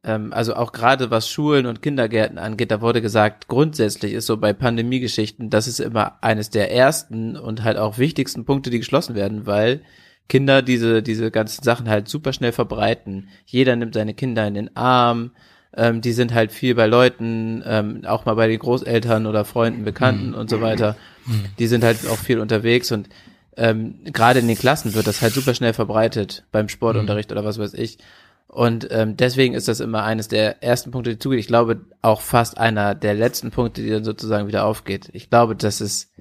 ähm, also auch gerade was Schulen und Kindergärten angeht, da wurde gesagt, grundsätzlich ist so bei Pandemiegeschichten, das ist immer eines der ersten und halt auch wichtigsten Punkte, die geschlossen werden, weil Kinder diese, diese ganzen Sachen halt super schnell verbreiten. Jeder nimmt seine Kinder in den Arm, ähm, die sind halt viel bei Leuten, ähm, auch mal bei den Großeltern oder Freunden, Bekannten mhm. und so weiter. Mhm. Die sind halt auch viel unterwegs und ähm, gerade in den Klassen wird das halt super schnell verbreitet, beim Sportunterricht mhm. oder was weiß ich. Und ähm, deswegen ist das immer eines der ersten Punkte, die zugeht. Ich glaube, auch fast einer der letzten Punkte, die dann sozusagen wieder aufgeht. Ich glaube, dass es,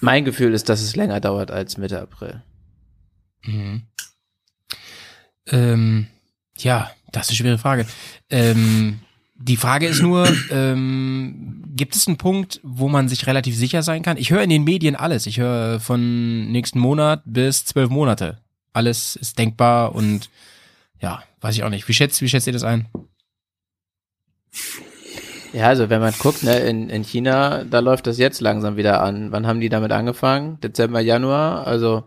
mein Gefühl ist, dass es länger dauert als Mitte April. Mhm. Ähm, ja, das ist eine schwere Frage. Ähm, die Frage ist nur, ähm, gibt es einen Punkt, wo man sich relativ sicher sein kann? Ich höre in den Medien alles. Ich höre von nächsten Monat bis zwölf Monate. Alles ist denkbar und ja, weiß ich auch nicht. Wie schätzt, wie schätzt ihr das ein? Ja, also wenn man guckt, ne, in, in China, da läuft das jetzt langsam wieder an. Wann haben die damit angefangen? Dezember, Januar? Also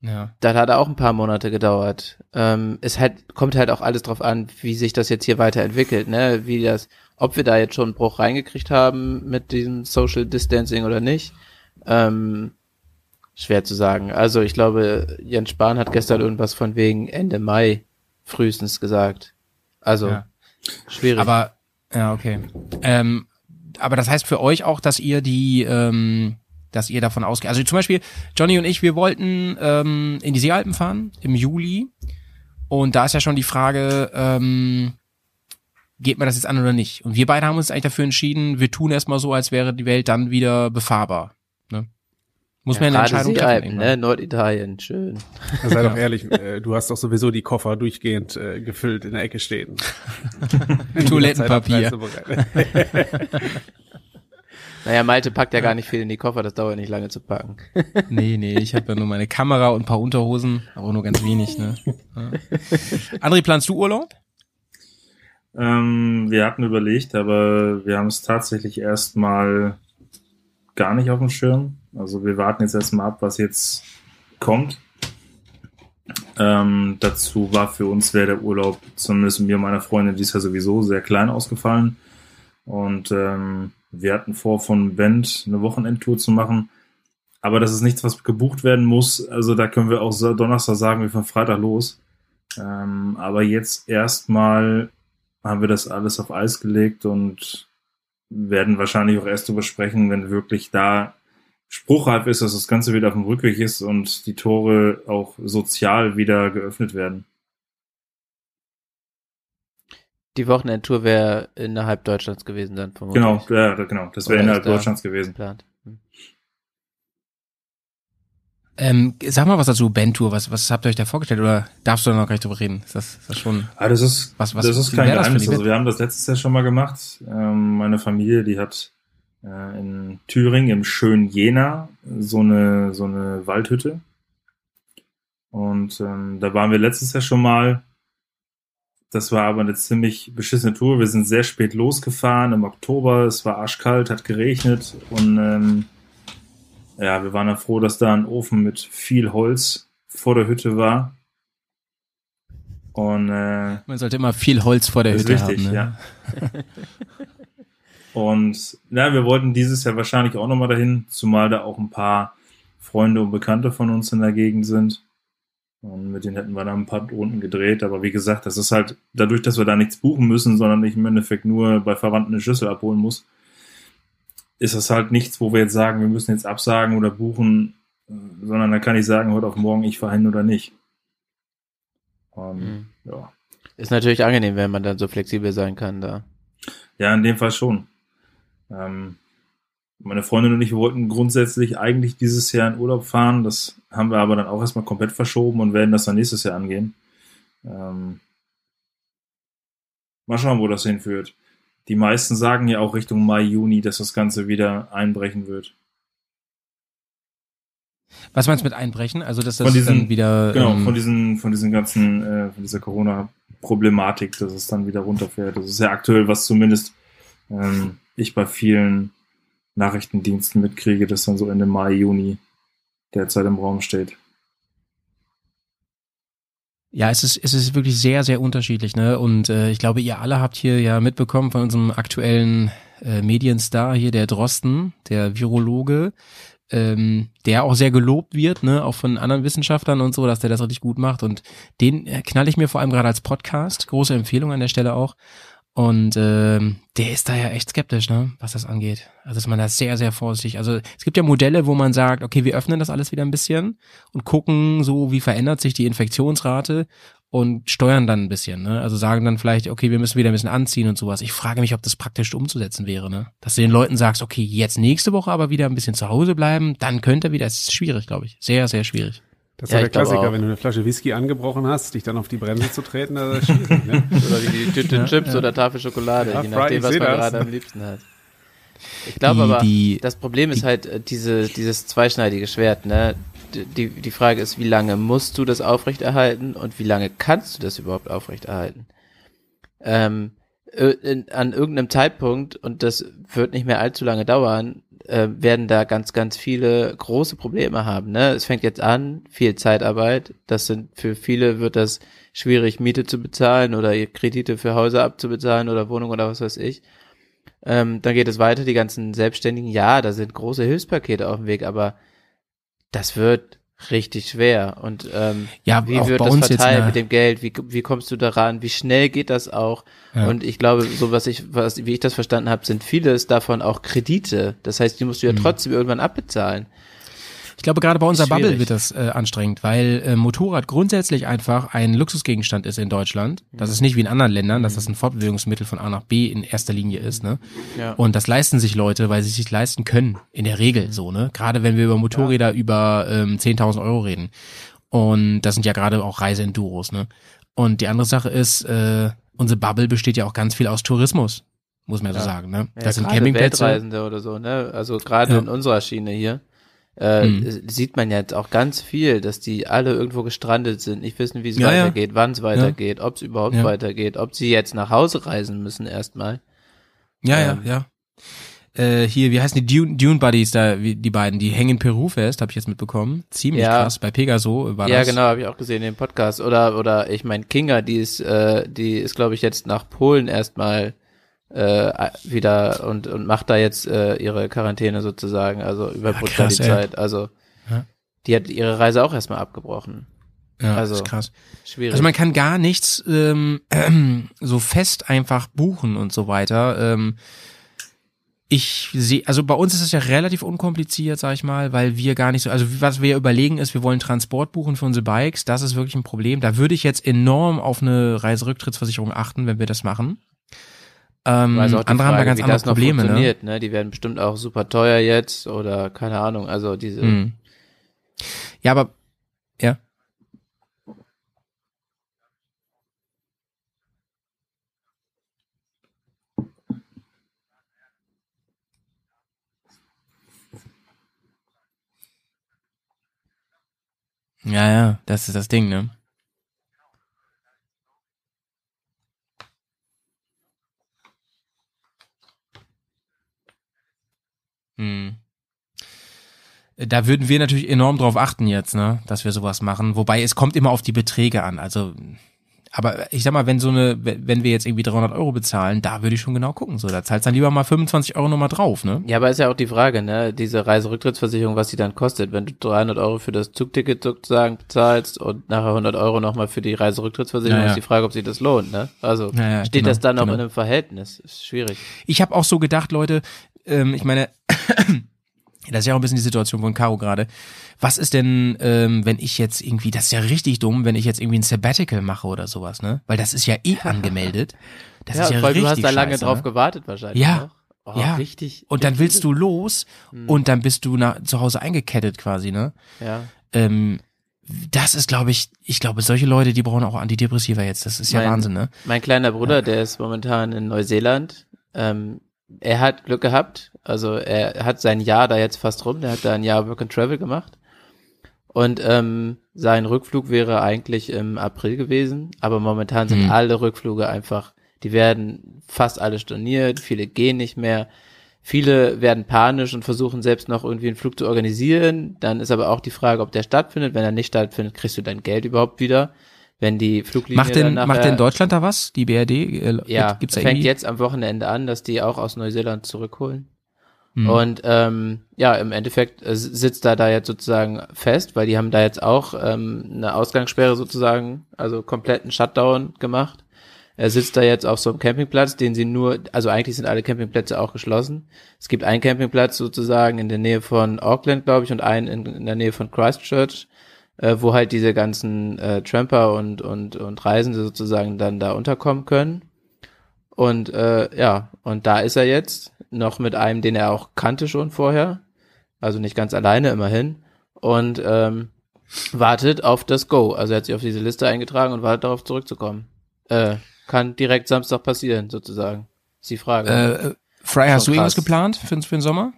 ja. das hat auch ein paar Monate gedauert. Ähm, es halt, kommt halt auch alles drauf an, wie sich das jetzt hier weiterentwickelt, ne? Wie das, ob wir da jetzt schon einen Bruch reingekriegt haben mit diesem Social Distancing oder nicht. Ähm, schwer zu sagen. Also ich glaube, Jens Spahn hat gestern irgendwas von wegen Ende Mai frühestens gesagt. Also ja. schwierig. Aber ja, okay. Ähm, aber das heißt für euch auch, dass ihr die, ähm, dass ihr davon ausgeht. Also zum Beispiel Johnny und ich, wir wollten ähm, in die Seealpen fahren im Juli. Und da ist ja schon die Frage, ähm, geht man das jetzt an oder nicht? Und wir beide haben uns eigentlich dafür entschieden, wir tun erstmal so, als wäre die Welt dann wieder befahrbar. Muss ja, man eine Entscheidung treffen. ne? Norditalien, schön. sei doch ehrlich, äh, du hast doch sowieso die Koffer durchgehend äh, gefüllt in der Ecke stehen. Toilettenpapier. naja, Malte packt ja gar nicht viel in die Koffer, das dauert nicht lange zu packen. nee, nee, ich habe ja nur meine Kamera und ein paar Unterhosen, aber nur ganz wenig. Ne? Ja. André, planst du Urlaub? Ähm, wir hatten überlegt, aber wir haben es tatsächlich erstmal gar nicht auf dem Schirm. Also wir warten jetzt erstmal ab, was jetzt kommt. Ähm, dazu war für uns wäre der Urlaub, zumindest mir und meiner Freundin, dies Jahr sowieso sehr klein ausgefallen. Und ähm, wir hatten vor, von Bend eine Wochenendtour zu machen. Aber das ist nichts, was gebucht werden muss. Also da können wir auch Donnerstag sagen, wir fahren Freitag los. Ähm, aber jetzt erstmal haben wir das alles auf Eis gelegt und werden wahrscheinlich auch erst darüber sprechen, wenn wirklich da spruchreif ist, dass das Ganze wieder auf dem Rückweg ist und die Tore auch sozial wieder geöffnet werden. Die Wochenendtour wäre innerhalb Deutschlands gewesen dann vermutlich. Genau, ja, genau. Das wäre innerhalb Deutschlands gewesen. Geplant. Hm. Ähm, sag mal was dazu, Bandtour. Was, was habt ihr euch da vorgestellt? Oder darfst du da noch gar nicht drüber reden? Ist das, ist das schon. Ah, das ist, was, was, das ist kein Geheimnis. Also wir haben das letztes Jahr schon mal gemacht. Ähm, meine Familie, die hat äh, in Thüringen im schönen Jena so eine, so eine Waldhütte. Und ähm, da waren wir letztes Jahr schon mal. Das war aber eine ziemlich beschissene Tour. Wir sind sehr spät losgefahren im Oktober. Es war arschkalt, hat geregnet und ähm, ja, wir waren dann froh, dass da ein Ofen mit viel Holz vor der Hütte war. Und äh, Man sollte immer viel Holz vor der Hütte wichtig, haben. Ne? ja. und ja, wir wollten dieses Jahr wahrscheinlich auch nochmal dahin, zumal da auch ein paar Freunde und Bekannte von uns in der Gegend sind. Und mit denen hätten wir dann ein paar Runden gedreht. Aber wie gesagt, das ist halt dadurch, dass wir da nichts buchen müssen, sondern ich im Endeffekt nur bei Verwandten eine Schüssel abholen muss, ist das halt nichts, wo wir jetzt sagen, wir müssen jetzt absagen oder buchen, äh, sondern da kann ich sagen, heute auf morgen, ich fahre hin oder nicht. Und, Mhm. ja. Ist natürlich angenehm, wenn man dann so flexibel sein kann da. Ja, in dem Fall schon. Ähm, meine Freundin und ich wollten grundsätzlich eigentlich dieses Jahr in Urlaub fahren. Das haben wir aber dann auch erstmal komplett verschoben und werden das dann nächstes Jahr angehen. Ähm, mal schauen, wo das hinführt. Die meisten sagen ja auch Richtung Mai, Juni, dass das Ganze wieder einbrechen wird. Was meinst du mit einbrechen? Also dass das Von diesen- dann wieder Genau, ähm, von diesen, von diesen ganzen, äh, von dieser Corona-Problematik, dass es dann wieder runterfährt. Das ist ja aktuell, was zumindest ähm, ich bei vielen Nachrichtendiensten mitkriege, dass dann so Ende Mai, Juni derzeit im Raum steht. Ja, es ist, es ist wirklich sehr, sehr unterschiedlich, ne? Und äh, ich glaube, ihr alle habt hier ja mitbekommen von unserem aktuellen äh, Medienstar hier, der Drosten, der Virologe, ähm, der auch sehr gelobt wird, ne, auch von anderen Wissenschaftlern und so, dass der das richtig gut macht. Und den äh, knall ich mir vor allem gerade als Podcast. Große Empfehlung an der Stelle auch. Und ähm, der ist da ja echt skeptisch, ne, was das angeht. Also ist man da sehr, sehr vorsichtig. Also es gibt ja Modelle, wo man sagt, okay, wir öffnen das alles wieder ein bisschen und gucken so, wie verändert sich die Infektionsrate und steuern dann ein bisschen, ne? Also sagen dann vielleicht, okay, wir müssen wieder ein bisschen anziehen und sowas. Ich frage mich, ob das praktisch umzusetzen wäre, ne? Dass du den Leuten sagst, okay, jetzt nächste Woche aber wieder ein bisschen zu Hause bleiben, dann könnte wieder, es ist schwierig, glaube ich. Sehr, sehr schwierig. Das ist Ja, der Klassiker, wenn du eine Flasche Whisky angebrochen hast, dich dann auf die Bremse zu treten, das ist schwierig, ne? Oder wie die Tüte Ja, Chips ja. oder Tafel Schokolade, Ja, je nachdem, ich was man das. gerade am liebsten hat. Ich glaube aber, die- das Problem ist halt äh, diese, dieses zweischneidige Schwert, ne? Die, die Frage ist, wie lange musst du das aufrechterhalten und wie lange kannst du das überhaupt aufrechterhalten? Ähm, in, an irgendeinem Zeitpunkt, und das wird nicht mehr allzu lange dauern, äh, werden da ganz, ganz viele große Probleme haben. Ne? Es fängt jetzt an, viel Zeitarbeit. Das sind für viele wird das schwierig, Miete zu bezahlen oder Kredite für Häuser abzubezahlen oder Wohnung oder was weiß ich. Ähm, dann geht es weiter, die ganzen Selbstständigen. Ja, da sind große Hilfspakete auf dem Weg, aber das wird richtig schwer. Und ähm, Ja, wie wird das verteilt mit dem Geld? Wie, wie kommst du daran? Wie schnell geht das auch? Ja. Und ich glaube, so was ich, was, wie ich das verstanden habe, sind vieles davon auch Kredite. Das heißt, die musst du ja Mhm. trotzdem irgendwann abbezahlen. Ich glaube, gerade bei unserer Ist Bubble schwierig. wird das äh, anstrengend, weil äh, Motorrad grundsätzlich einfach ein Luxusgegenstand ist in Deutschland. Das ist nicht wie in anderen Ländern, dass das ein Fortbewegungsmittel von A nach B in erster Linie ist, ne? Ja. Und das leisten sich Leute, weil sie sich leisten können. In der Regel so, ne? Gerade wenn wir über Motorräder über ähm, 10.000 Euro reden. Und das sind ja gerade auch Reiseenduros, ne? Und die andere Sache ist, äh, unsere Bubble besteht ja auch ganz viel aus Tourismus, muss man ja so Ja. sagen, ne? Ja, Das sind Campingplätze. Weltreisende oder so, ne? Also gerade Ja. in unserer Schiene hier äh, Mhm. sieht man jetzt auch ganz viel, dass die alle irgendwo gestrandet sind, nicht wissen, wie es Ja, ja. weitergeht, wann es weitergeht, ob es überhaupt Ja. weitergeht, ob sie jetzt nach Hause reisen müssen erstmal. Ja, Ähm, ja, ja. Äh, hier, wie heißen die Dune, Dune Buddies da, wie, die beiden, die hängen in Peru fest, habe ich jetzt mitbekommen. Ziemlich Ja. krass, bei Pegaso war ja, das. genau, habe ich auch gesehen in dem Podcast. Oder oder ich meine Kinga, die ist äh, die ist glaube ich jetzt nach Polen erstmal äh, wieder und und macht da jetzt äh, ihre Quarantäne sozusagen, also überbrückt da krass, die ey. Zeit. Also Ja. die hat ihre Reise auch erstmal abgebrochen. Ja, Also, ist krass. Schwierig. Also man kann gar nichts ähm, so fest einfach buchen und so weiter. Ähm, ich sehe, also bei uns ist es ja relativ unkompliziert, sag ich mal, weil wir gar nicht so, also was wir überlegen ist, wir wollen Transport buchen für unsere Bikes, das ist wirklich ein Problem. Da würde ich jetzt enorm auf eine Reiserücktrittsversicherung achten, wenn wir das machen. Ähm, Also auch die andere haben da Frage, ganz andere das noch Probleme, ne? funktioniert, ne? Die werden bestimmt auch super teuer jetzt oder keine Ahnung. Also diese. Mhm. Ja, aber ja. Ja, ja, das ist das Ding, ne? Hm. Da würden wir natürlich enorm drauf achten jetzt, ne, dass wir sowas machen. Wobei es kommt immer auf die Beträge an. Also Aber ich sag mal, wenn so eine, wenn wir jetzt irgendwie 300 Euro bezahlen, da würde ich schon genau gucken. So, da zahlst dann lieber mal 25 Euro nochmal drauf, ne? Ja, aber ist ja auch die Frage, ne? Diese Reiserücktrittsversicherung, was die dann kostet, wenn du 300 Euro für das Zugticket sozusagen bezahlst und nachher 100 Euro nochmal für die Reiserücktrittsversicherung, Ja, ja. ist die Frage, ob sich das lohnt, ne? Also Ja, steht genau, das dann auch genau. in einem Verhältnis? Ist schwierig. Ich habe auch so gedacht, Leute, ähm, ich meine, das ist ja auch ein bisschen die Situation von Caro gerade. Was ist denn, ähm, wenn ich jetzt irgendwie, das ist ja richtig dumm, wenn ich jetzt irgendwie ein Sabbatical mache oder sowas, ne? Weil das ist ja eh angemeldet. Das ja, ist ja weil richtig du hast da lange scheiße, drauf ne? gewartet wahrscheinlich. Ja. Oh, Ja. Richtig. Und dann willst du los Hm. und dann bist du nach, zu Hause eingekettet quasi, ne? Ja. Ähm, das ist, glaube ich, ich glaube, solche Leute, die brauchen auch Antidepressiva jetzt. Das ist ja Mein- Wahnsinn, ne? Mein kleiner Bruder, der ist momentan in Neuseeland. Ähm, er hat Glück gehabt. Also er hat sein Jahr da jetzt fast rum. Der hat da ein Jahr Work and Travel gemacht. Und ähm, sein Rückflug wäre eigentlich im April gewesen. Aber momentan sind Hm. alle Rückflüge einfach, die werden fast alle storniert. Viele gehen nicht mehr. Viele werden panisch und versuchen selbst noch irgendwie einen Flug zu organisieren. Dann ist aber auch die Frage, ob der stattfindet. Wenn er nicht stattfindet, kriegst du dein Geld überhaupt wieder. Wenn die Fluglinie Macht denn, dann macht nachher- denn Deutschland da was? Die BRD? Äh, ja, gibt's da fängt irgendwie? jetzt am Wochenende an, dass die auch aus Neuseeland zurückholen. Hm. Und ähm, ja, im Endeffekt äh, sitzt er da jetzt sozusagen fest, weil die haben da jetzt auch ähm, eine Ausgangssperre sozusagen, also kompletten Shutdown gemacht. Er sitzt da jetzt auf so einem Campingplatz, den sie nur, also eigentlich sind alle Campingplätze auch geschlossen. Es gibt einen Campingplatz sozusagen in der Nähe von Auckland, glaube ich, und einen in, in der Nähe von Christchurch, äh, wo halt diese ganzen äh, Tramper und, und, und Reisende sozusagen dann da unterkommen können. Und äh, ja, und da ist er jetzt noch mit einem, den er auch kannte schon vorher, also nicht ganz alleine immerhin, und ähm, wartet auf das Go. Also er hat sich auf diese Liste eingetragen und wartet darauf zurückzukommen. Äh, kann direkt Samstag passieren, sozusagen. Ist die Frage. Äh, Fry, hast du irgendwas geplant für, für den Sommer?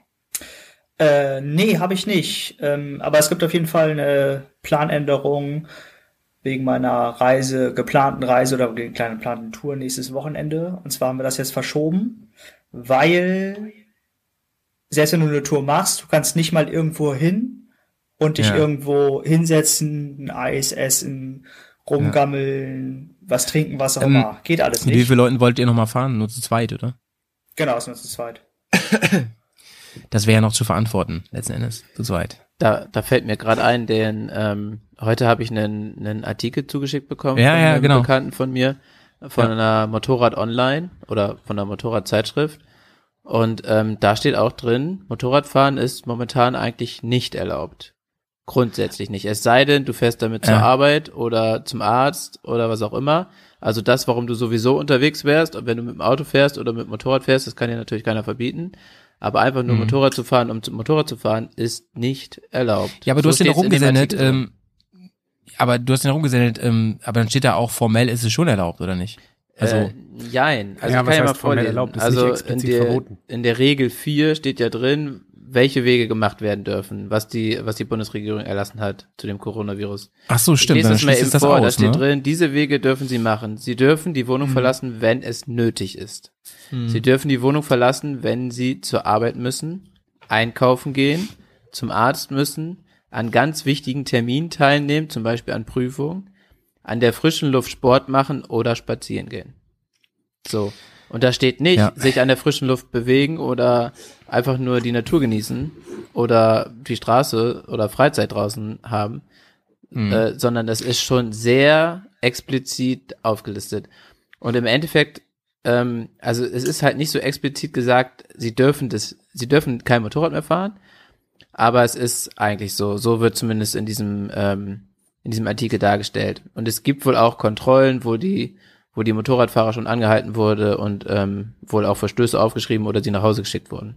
Äh, nee, habe ich nicht. Ähm, aber es gibt auf jeden Fall eine Planänderung wegen meiner Reise, geplanten Reise oder wegen kleinen geplanten Tour nächstes Wochenende. Und zwar haben wir das jetzt verschoben, weil selbst wenn du eine Tour machst, du kannst nicht mal irgendwo hin und dich Ja. irgendwo hinsetzen, ein Eis essen, rumgammeln, was trinken, was auch Ähm, immer. Geht alles Mit wie nicht. vielen Leuten wollt ihr nochmal fahren? Nur zu zweit, oder? Genau, ist nur zu zweit. Das wäre ja noch zu verantworten, letzten Endes. Zu zweit. da, da fällt mir gerade ein, den ähm, heute habe ich einen, einen Artikel zugeschickt bekommen Ja, von ja, einem genau. Bekannten von mir, von Ja. einer Motorrad Online oder von einer Motorradzeitschrift. Und ähm, da steht auch drin, Motorradfahren ist momentan eigentlich nicht erlaubt. Grundsätzlich nicht. Es sei denn, du fährst damit zur Ja. Arbeit oder zum Arzt oder was auch immer. Also das, warum du sowieso unterwegs wärst, und wenn du mit dem Auto fährst oder mit dem Motorrad fährst, das kann dir natürlich keiner verbieten. Aber einfach nur Mhm. Motorrad zu fahren, um zum Motorrad zu fahren, ist nicht erlaubt. Ja, aber du So hast den rumgesendet, ähm, aber du hast den rumgesendet, ähm, aber dann steht da auch formell ist es schon erlaubt, oder nicht? Also, äh, jein. Also Ja, ich was kann ja mal vorlesen. erlaubt, ist also nicht in der, verboten. in der Regel 4 steht ja drin, welche Wege gemacht werden dürfen, was die, was die Bundesregierung erlassen hat zu dem Coronavirus. ach so, Ich stimmt, lese dann das mal eben das vor, da aus, steht ne? drin, diese Wege dürfen sie machen. Sie dürfen die Wohnung verlassen, wenn es nötig ist. Sie dürfen die Wohnung verlassen, wenn sie zur Arbeit müssen, einkaufen gehen, zum Arzt müssen, an ganz wichtigen Terminen teilnehmen, zum Beispiel an Prüfungen, an der frischen Luft Sport machen oder spazieren gehen. So. Und da steht nicht, Ja. sich an der frischen Luft bewegen oder einfach nur die Natur genießen oder die Straße oder Freizeit draußen haben, Mhm. äh, sondern das ist schon sehr explizit aufgelistet. Und im Endeffekt, ähm, also es ist halt nicht so explizit gesagt, sie dürfen das, sie dürfen kein Motorrad mehr fahren, aber es ist eigentlich so. So wird zumindest in diesem ähm, in diesem Artikel dargestellt. Und es gibt wohl auch Kontrollen, wo die wo die Motorradfahrer schon angehalten wurde und ähm, wohl auch Verstöße aufgeschrieben oder sie nach Hause geschickt wurden.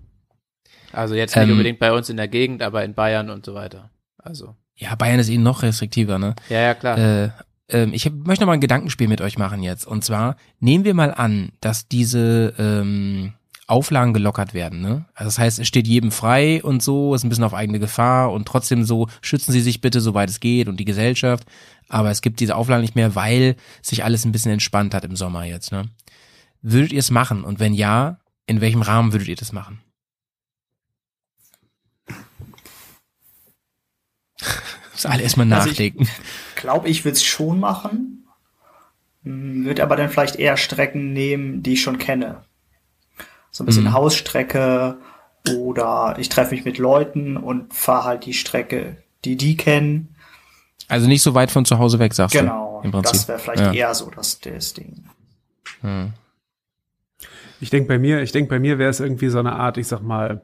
Also jetzt nicht Ähm, unbedingt bei uns in der Gegend, aber in Bayern und so weiter. Also Ja, Bayern ist eh noch restriktiver, ne? ja, ja klar. Äh, ähm, ich hab, möchte noch mal ein Gedankenspiel mit euch machen jetzt. Und zwar nehmen wir mal an, dass diese ähm, Auflagen gelockert werden. Ne? Also das heißt, es steht jedem frei und so, ist ein bisschen auf eigene Gefahr und trotzdem so schützen Sie sich bitte, soweit es geht und die Gesellschaft. Aber es gibt diese Auflagen nicht mehr, weil sich alles ein bisschen entspannt hat im Sommer jetzt. Ne? Würdet ihr es machen? Und wenn ja, in welchem Rahmen würdet ihr das machen? Muss alle erstmal Also ich- nachdenken. glaube, ich würde es schon machen, Würde aber dann vielleicht eher Strecken nehmen, die ich schon kenne. So ein bisschen Mhm. Hausstrecke oder ich treffe mich mit Leuten und fahre halt die Strecke, die die kennen. Also nicht so weit von zu Hause weg, sagst Genau, du. Prinzip. das wäre vielleicht ja. eher so das, das Ding. Hm. Ich denke bei mir, ich denke bei mir wäre es irgendwie so eine Art, ich sag mal,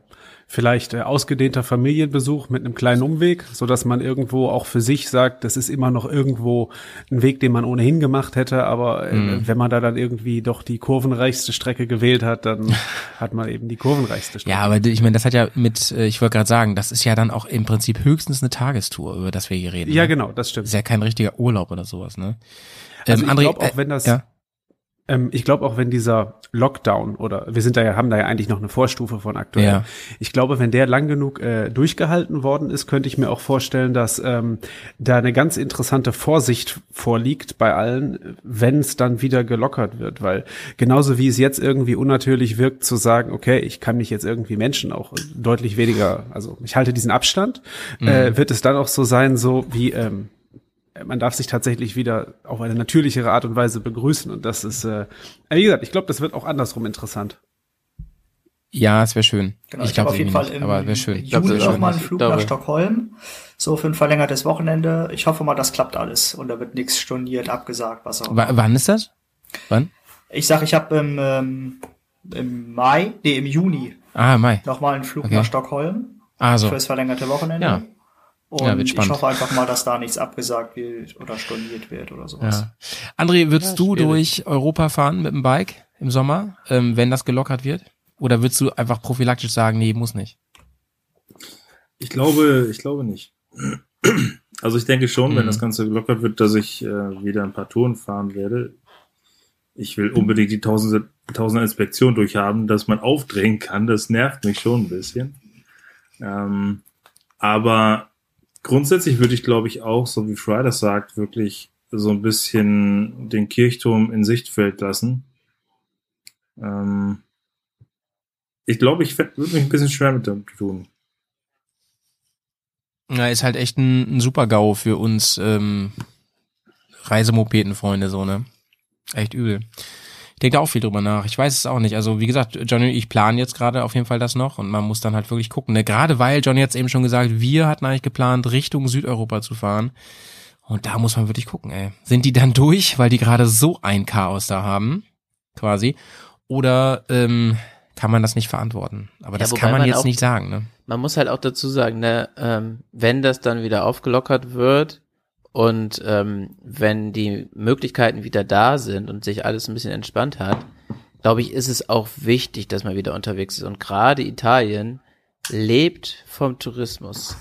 vielleicht äh, ausgedehnter Familienbesuch mit einem kleinen Umweg, so dass man irgendwo auch für sich sagt, das ist immer noch irgendwo ein Weg, den man ohnehin gemacht hätte, aber äh, Mhm. wenn man da dann irgendwie doch die kurvenreichste Strecke gewählt hat, dann hat man eben die kurvenreichste Strecke. Ja, aber ich meine, das hat ja mit, äh, ich wollte gerade sagen, das ist ja dann auch im Prinzip höchstens eine Tagestour, über das wir hier reden. ja ne? genau, das Das stimmt. ist ja kein richtiger Urlaub oder sowas, ne? Also ich André, glaube auch, äh, wenn das, ja. Ähm, ich glaube auch, wenn dieser Lockdown oder wir sind da ja, haben da ja eigentlich noch eine Vorstufe von aktuell. Ja. Ich glaube, wenn der lang genug äh, durchgehalten worden ist, könnte ich mir auch vorstellen, dass ähm, da eine ganz interessante Vorsicht vorliegt bei allen, wenn es dann wieder gelockert wird, weil genauso wie es jetzt irgendwie unnatürlich wirkt, zu sagen, okay, ich kann mich jetzt irgendwie Menschen auch deutlich weniger, also ich halte diesen Abstand, äh, wird es dann auch so sein, so wie ähm, man darf sich tatsächlich wieder auf eine natürlichere Art und Weise begrüßen und das ist, äh, wie gesagt, ich glaube, das wird auch andersrum interessant. Ja, es wäre schön. Genau, ich ich, habe glaube auf jeden nicht, Fall im aber wäre schön. glaub, Juni das ist noch mal einen schön. Flug nach Stockholm, so für ein verlängertes Wochenende. Ich hoffe mal, das klappt alles und da wird nichts storniert, abgesagt, was auch immer. W wann ist das? Wann? Ich sag, ich habe im, ähm, im Mai, nee, im Juni Ah, Mai. nochmal einen Flug Okay. nach Stockholm Also, fürs verlängerte Wochenende. Ja. Und Ja, wird ich hoffe einfach mal, dass da nichts abgesagt wird oder storniert wird oder sowas. ja. André, würdest Ja, du durch Europa fahren mit dem Bike im Sommer, ähm, wenn das gelockert wird? Oder würdest du einfach prophylaktisch sagen, nee, muss nicht? Ich glaube, ich glaube nicht. Also ich denke schon, wenn Mhm. das Ganze gelockert wird, dass ich äh, wieder ein paar Touren fahren werde. Ich will unbedingt die tausende, tausende Inspektion durchhaben, dass man aufdrehen kann. Das nervt mich schon ein bisschen. Ähm, aber grundsätzlich würde ich, glaube ich, auch, so wie Fry das sagt, wirklich so ein bisschen den Kirchturm in Sichtfeld lassen. Ähm, ich glaube, ich würde mich ein bisschen schwer mit dem tun. Ja, ist halt echt ein, ein super GAU für uns ähm, Reisemopetenfreunde, so, ne? Echt übel. Ich denke da auch viel drüber nach. Ich weiß es auch nicht. Also wie gesagt, Johnny und ich planen jetzt gerade auf jeden Fall das noch und man muss dann halt wirklich gucken. Ne? Gerade weil Johnny jetzt eben schon gesagt, wir hatten eigentlich geplant, Richtung Südeuropa zu fahren. Und da muss man wirklich gucken, ey. Sind die dann durch, weil die gerade so ein Chaos da haben, quasi? Oder ähm, kann man das nicht verantworten? Aber das wobei kann man, man jetzt auch- nicht sagen, ne? Man muss halt auch dazu sagen, ne, ähm, wenn das dann wieder aufgelockert wird und ähm, wenn die Möglichkeiten wieder da sind und sich alles ein bisschen entspannt hat, glaube ich, ist es auch wichtig, dass man wieder unterwegs ist. Und gerade Italien lebt vom Tourismus.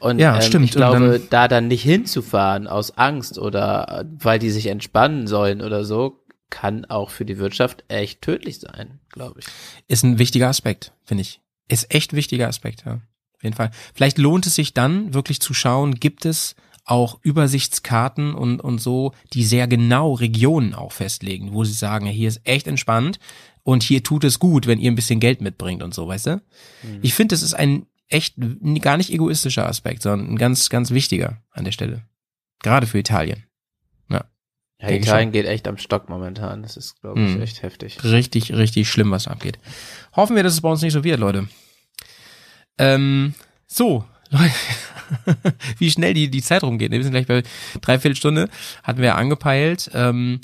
Und Ja, ähm, stimmt. ich glaube, dann- da dann nicht hinzufahren aus Angst oder weil die sich entspannen sollen oder so, kann auch für die Wirtschaft echt tödlich sein, glaube ich. ist ein wichtiger Aspekt, finde ich. Ist echt ein wichtiger Aspekt, ja. Auf jeden Fall. Vielleicht lohnt es sich dann wirklich zu schauen, gibt es auch Übersichtskarten und, und so, die sehr genau Regionen auch festlegen, wo sie sagen, hier ist echt entspannt und hier tut es gut, wenn ihr ein bisschen Geld mitbringt und so, weißt du? Ich finde, das ist ein echt gar nicht egoistischer Aspekt, sondern ein ganz, ganz wichtiger an der Stelle. Gerade für Italien. Ja, Denke Italien geht echt am Stock momentan. Das ist, glaube ich, Mhm. echt heftig. Richtig, richtig schlimm, was abgeht. Hoffen wir, dass es bei uns nicht so wird, Leute. Ähm, so, Leute, wie schnell die, die Zeit rumgeht. Wir sind gleich bei dreiviertel Stunde, hatten wir ja angepeilt. Ähm,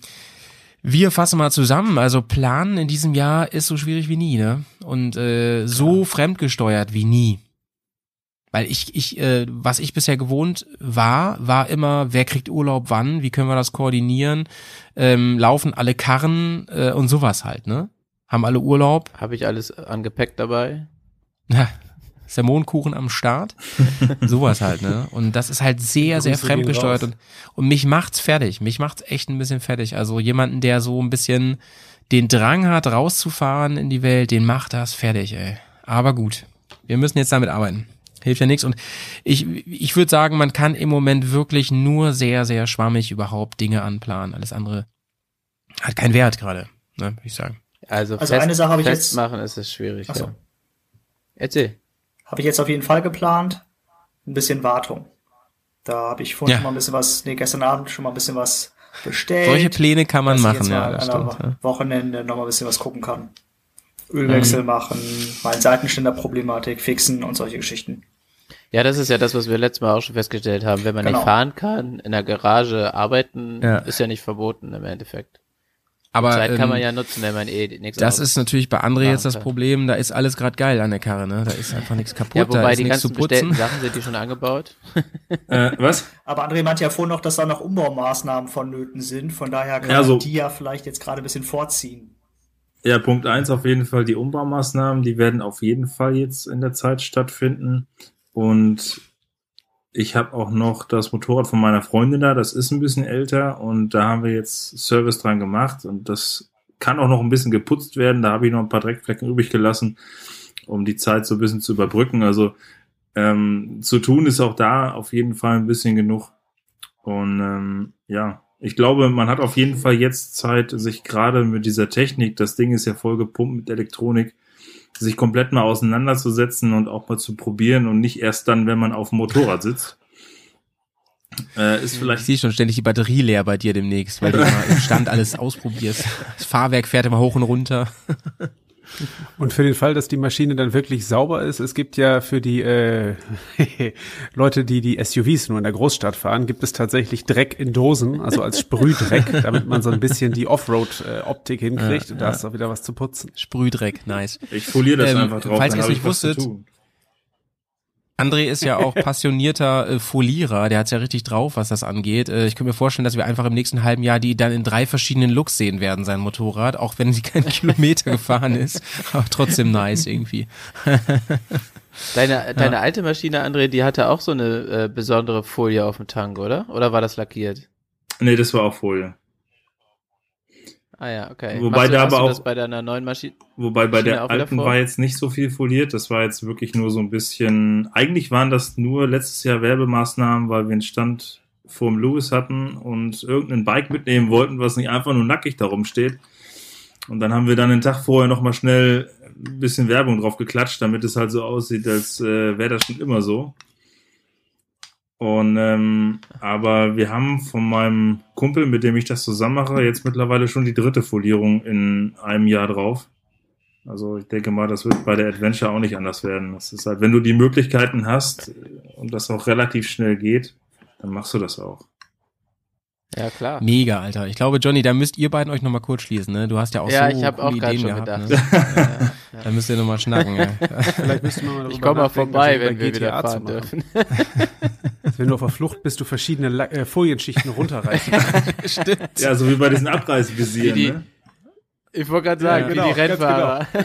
wir fassen mal zusammen. Also planen in diesem Jahr ist so schwierig wie nie, ne? Und äh, so fremdgesteuert wie nie. Weil ich, ich, äh, was ich bisher gewohnt war, war immer, wer kriegt Urlaub wann, wie können wir das koordinieren, ähm, laufen alle Karren äh, und sowas halt, ne? Haben alle Urlaub, Habe ich alles an Gepäck dabei? ja, Mondkuchen am Start, sowas halt, ne? Und das ist halt sehr, sehr fremdgesteuert und, und mich macht's fertig, mich macht's echt ein bisschen fertig. Also jemanden, der so ein bisschen den Drang hat, rauszufahren in die Welt, den macht das fertig, ey. Aber gut, wir müssen jetzt damit arbeiten. Hilft ja nichts. Und ich, ich würde sagen, man kann im Moment wirklich nur sehr, sehr schwammig überhaupt Dinge anplanen. Alles andere hat keinen Wert gerade, ne, würde ich sagen. Also, Also eine Sache habe ich jetzt- festmachen ist es schwierig. Ach so. Ja. Erzähl. Habe ich jetzt auf jeden Fall geplant. Ein bisschen Wartung. Da habe ich vorhin Ja. schon mal ein bisschen was, nee, gestern Abend schon mal ein bisschen was bestellt. Solche Pläne kann man dass ich machen, ja, das an stimmt. Ja. Wochenende noch mal ein bisschen was gucken kann. Ölwechsel machen, mal Seitenständerproblematik fixen und solche Geschichten. Ja, das ist ja das, was wir letztes Mal auch schon festgestellt haben. Wenn man Genau. nicht fahren kann, in der Garage arbeiten, Ja. ist ja nicht verboten im Endeffekt. Aber Zeit kann man ähm, ja nutzen, wenn man eh nichts das ist natürlich bei André jetzt das kann. Problem, da ist alles gerade geil an der Karre, ne? Da ist einfach nichts kaputt, Ja, da wobei ist die nichts zu ganzen bestellten putzen. Sachen sind die schon angebaut. Äh, was? Aber André meinte ja vorhin noch, dass da noch Umbaumaßnahmen vonnöten sind. Von daher kann Ja, so- man die ja vielleicht jetzt gerade ein bisschen vorziehen. Ja, Punkt eins auf jeden Fall die Umbaumaßnahmen, die werden auf jeden Fall jetzt in der Zeit stattfinden. Und ich habe auch noch das Motorrad von meiner Freundin da, das ist ein bisschen älter und da haben wir jetzt Service dran gemacht und das kann auch noch ein bisschen geputzt werden. Da habe ich noch ein paar Dreckflecken übrig gelassen, um die Zeit so ein bisschen zu überbrücken. Also ähm, zu tun ist auch da auf jeden Fall ein bisschen genug. Und ähm, ja, ich glaube, man hat auf jeden Fall jetzt Zeit, sich gerade mit dieser Technik, das Ding ist ja voll gepumpt mit Elektronik, sich komplett mal auseinanderzusetzen und auch mal zu probieren und nicht erst dann, wenn man auf dem Motorrad sitzt. Äh, ist Ich vielleicht sehe schon ständig die Batterie leer bei dir demnächst, weil du mal im Stand alles ausprobierst. Das Fahrwerk fährt immer hoch und runter. Und für den Fall, dass die Maschine dann wirklich sauber ist, es gibt ja für die äh, Leute, die die SUVs nur in der Großstadt fahren, gibt es tatsächlich Dreck in Dosen, also als Sprühdreck, damit man so ein bisschen die Offroad-Optik hinkriegt. und da hast du auch wieder was zu putzen. Sprühdreck, nice. Ich foliere das Ähm, einfach drauf. falls ihr es nicht wusstet, tun. André ist ja auch passionierter äh, Folierer, der hat's ja richtig drauf, was das angeht. Äh, ich könnte mir vorstellen, dass wir einfach im nächsten halben Jahr die dann in drei verschiedenen Looks sehen werden, sein Motorrad, auch wenn sie keinen Kilometer gefahren ist, aber trotzdem nice irgendwie. Deine, deine alte Maschine, André, die hatte auch so eine äh, besondere Folie auf dem Tank, oder? Oder war das lackiert? Nee, das war auch Folie. Ah ja, okay. Wobei du, da aber auch- bei deiner neuen Maschine? Wobei bei Schiene der alten war jetzt nicht so viel foliert. Das war jetzt wirklich nur so ein bisschen. Eigentlich waren das nur letztes Jahr Werbemaßnahmen, weil wir einen Stand vorm Lewis hatten und irgendein Bike mitnehmen wollten, was nicht einfach nur nackig darum steht. Und dann haben wir dann den Tag vorher nochmal schnell ein bisschen Werbung drauf geklatscht, damit es halt so aussieht, als äh, wäre das schon immer so. Und ähm, aber wir haben von meinem Kumpel, mit dem ich das zusammen mache, jetzt mittlerweile schon die dritte Folierung in einem Jahr drauf. Also ich denke mal, das wird bei der Adventure auch nicht anders werden. Das ist halt, wenn du die Möglichkeiten hast und das auch relativ schnell geht, dann machst du das auch. Ja, klar. Mega, Alter. Ich glaube, Johnny, da müsst ihr beiden euch nochmal kurz schließen, ne? Du hast ja auch Ja, so ich habe auch Ideen schon gehabt, gedacht. ne? Ja, ja, ja. Da müsst ihr nochmal schnacken, ja. Vielleicht müssten wir mal Ich komme mal vorbei, wenn wir wieder GTA fahren dürfen. Wenn du auf der Flucht bist, du verschiedene La äh, Folienschichten runterreißen. Stimmt. Ja, so wie bei diesen Abreißvisieren. Wie die- ne? Ich wollte gerade sagen, Ja, wie genau, die ganz Rennfahrer.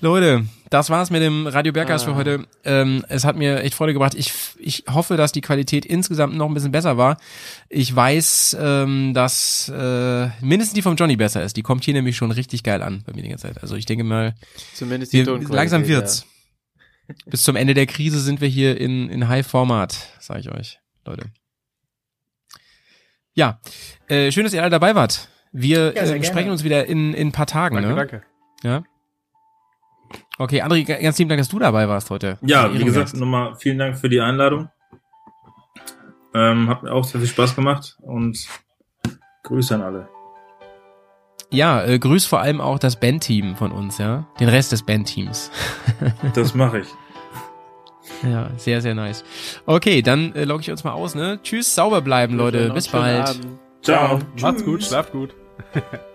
Leute, das war's mit dem Radio Bergcast Ah. für heute. Ähm, es hat mir echt Freude gebracht. Ich, ich hoffe, dass die Qualität insgesamt noch ein bisschen besser war. Ich weiß, ähm, dass äh, mindestens die vom Johnny besser ist. Die kommt hier nämlich schon richtig geil an bei mir die ganze Zeit. Also ich denke mal, Zumindest die wir, langsam wird's. Bis zum Ende der Krise sind wir hier in, in High-Format, sage ich euch, Leute. Ja, äh, schön, dass ihr alle dabei wart. Wir Ja, äh, sprechen uns wieder in, in ein paar Tagen. danke, ne? danke. Ja. Okay, André, ganz lieben Dank, dass du dabei warst heute. Ja, wie gesagt, nochmal vielen Dank für die Einladung. Ähm, hat mir auch sehr viel Spaß gemacht und Grüße an alle. Ja, äh, grüß vor allem auch das Bandteam von uns, ja. Den Rest des Bandteams. Das mache ich. Ja, sehr, sehr nice. Okay, dann äh, logge ich uns mal aus, ne? Tschüss, sauber bleiben, Leute. Bis bald. Abend. Ciao. Macht's gut, schlaft gut.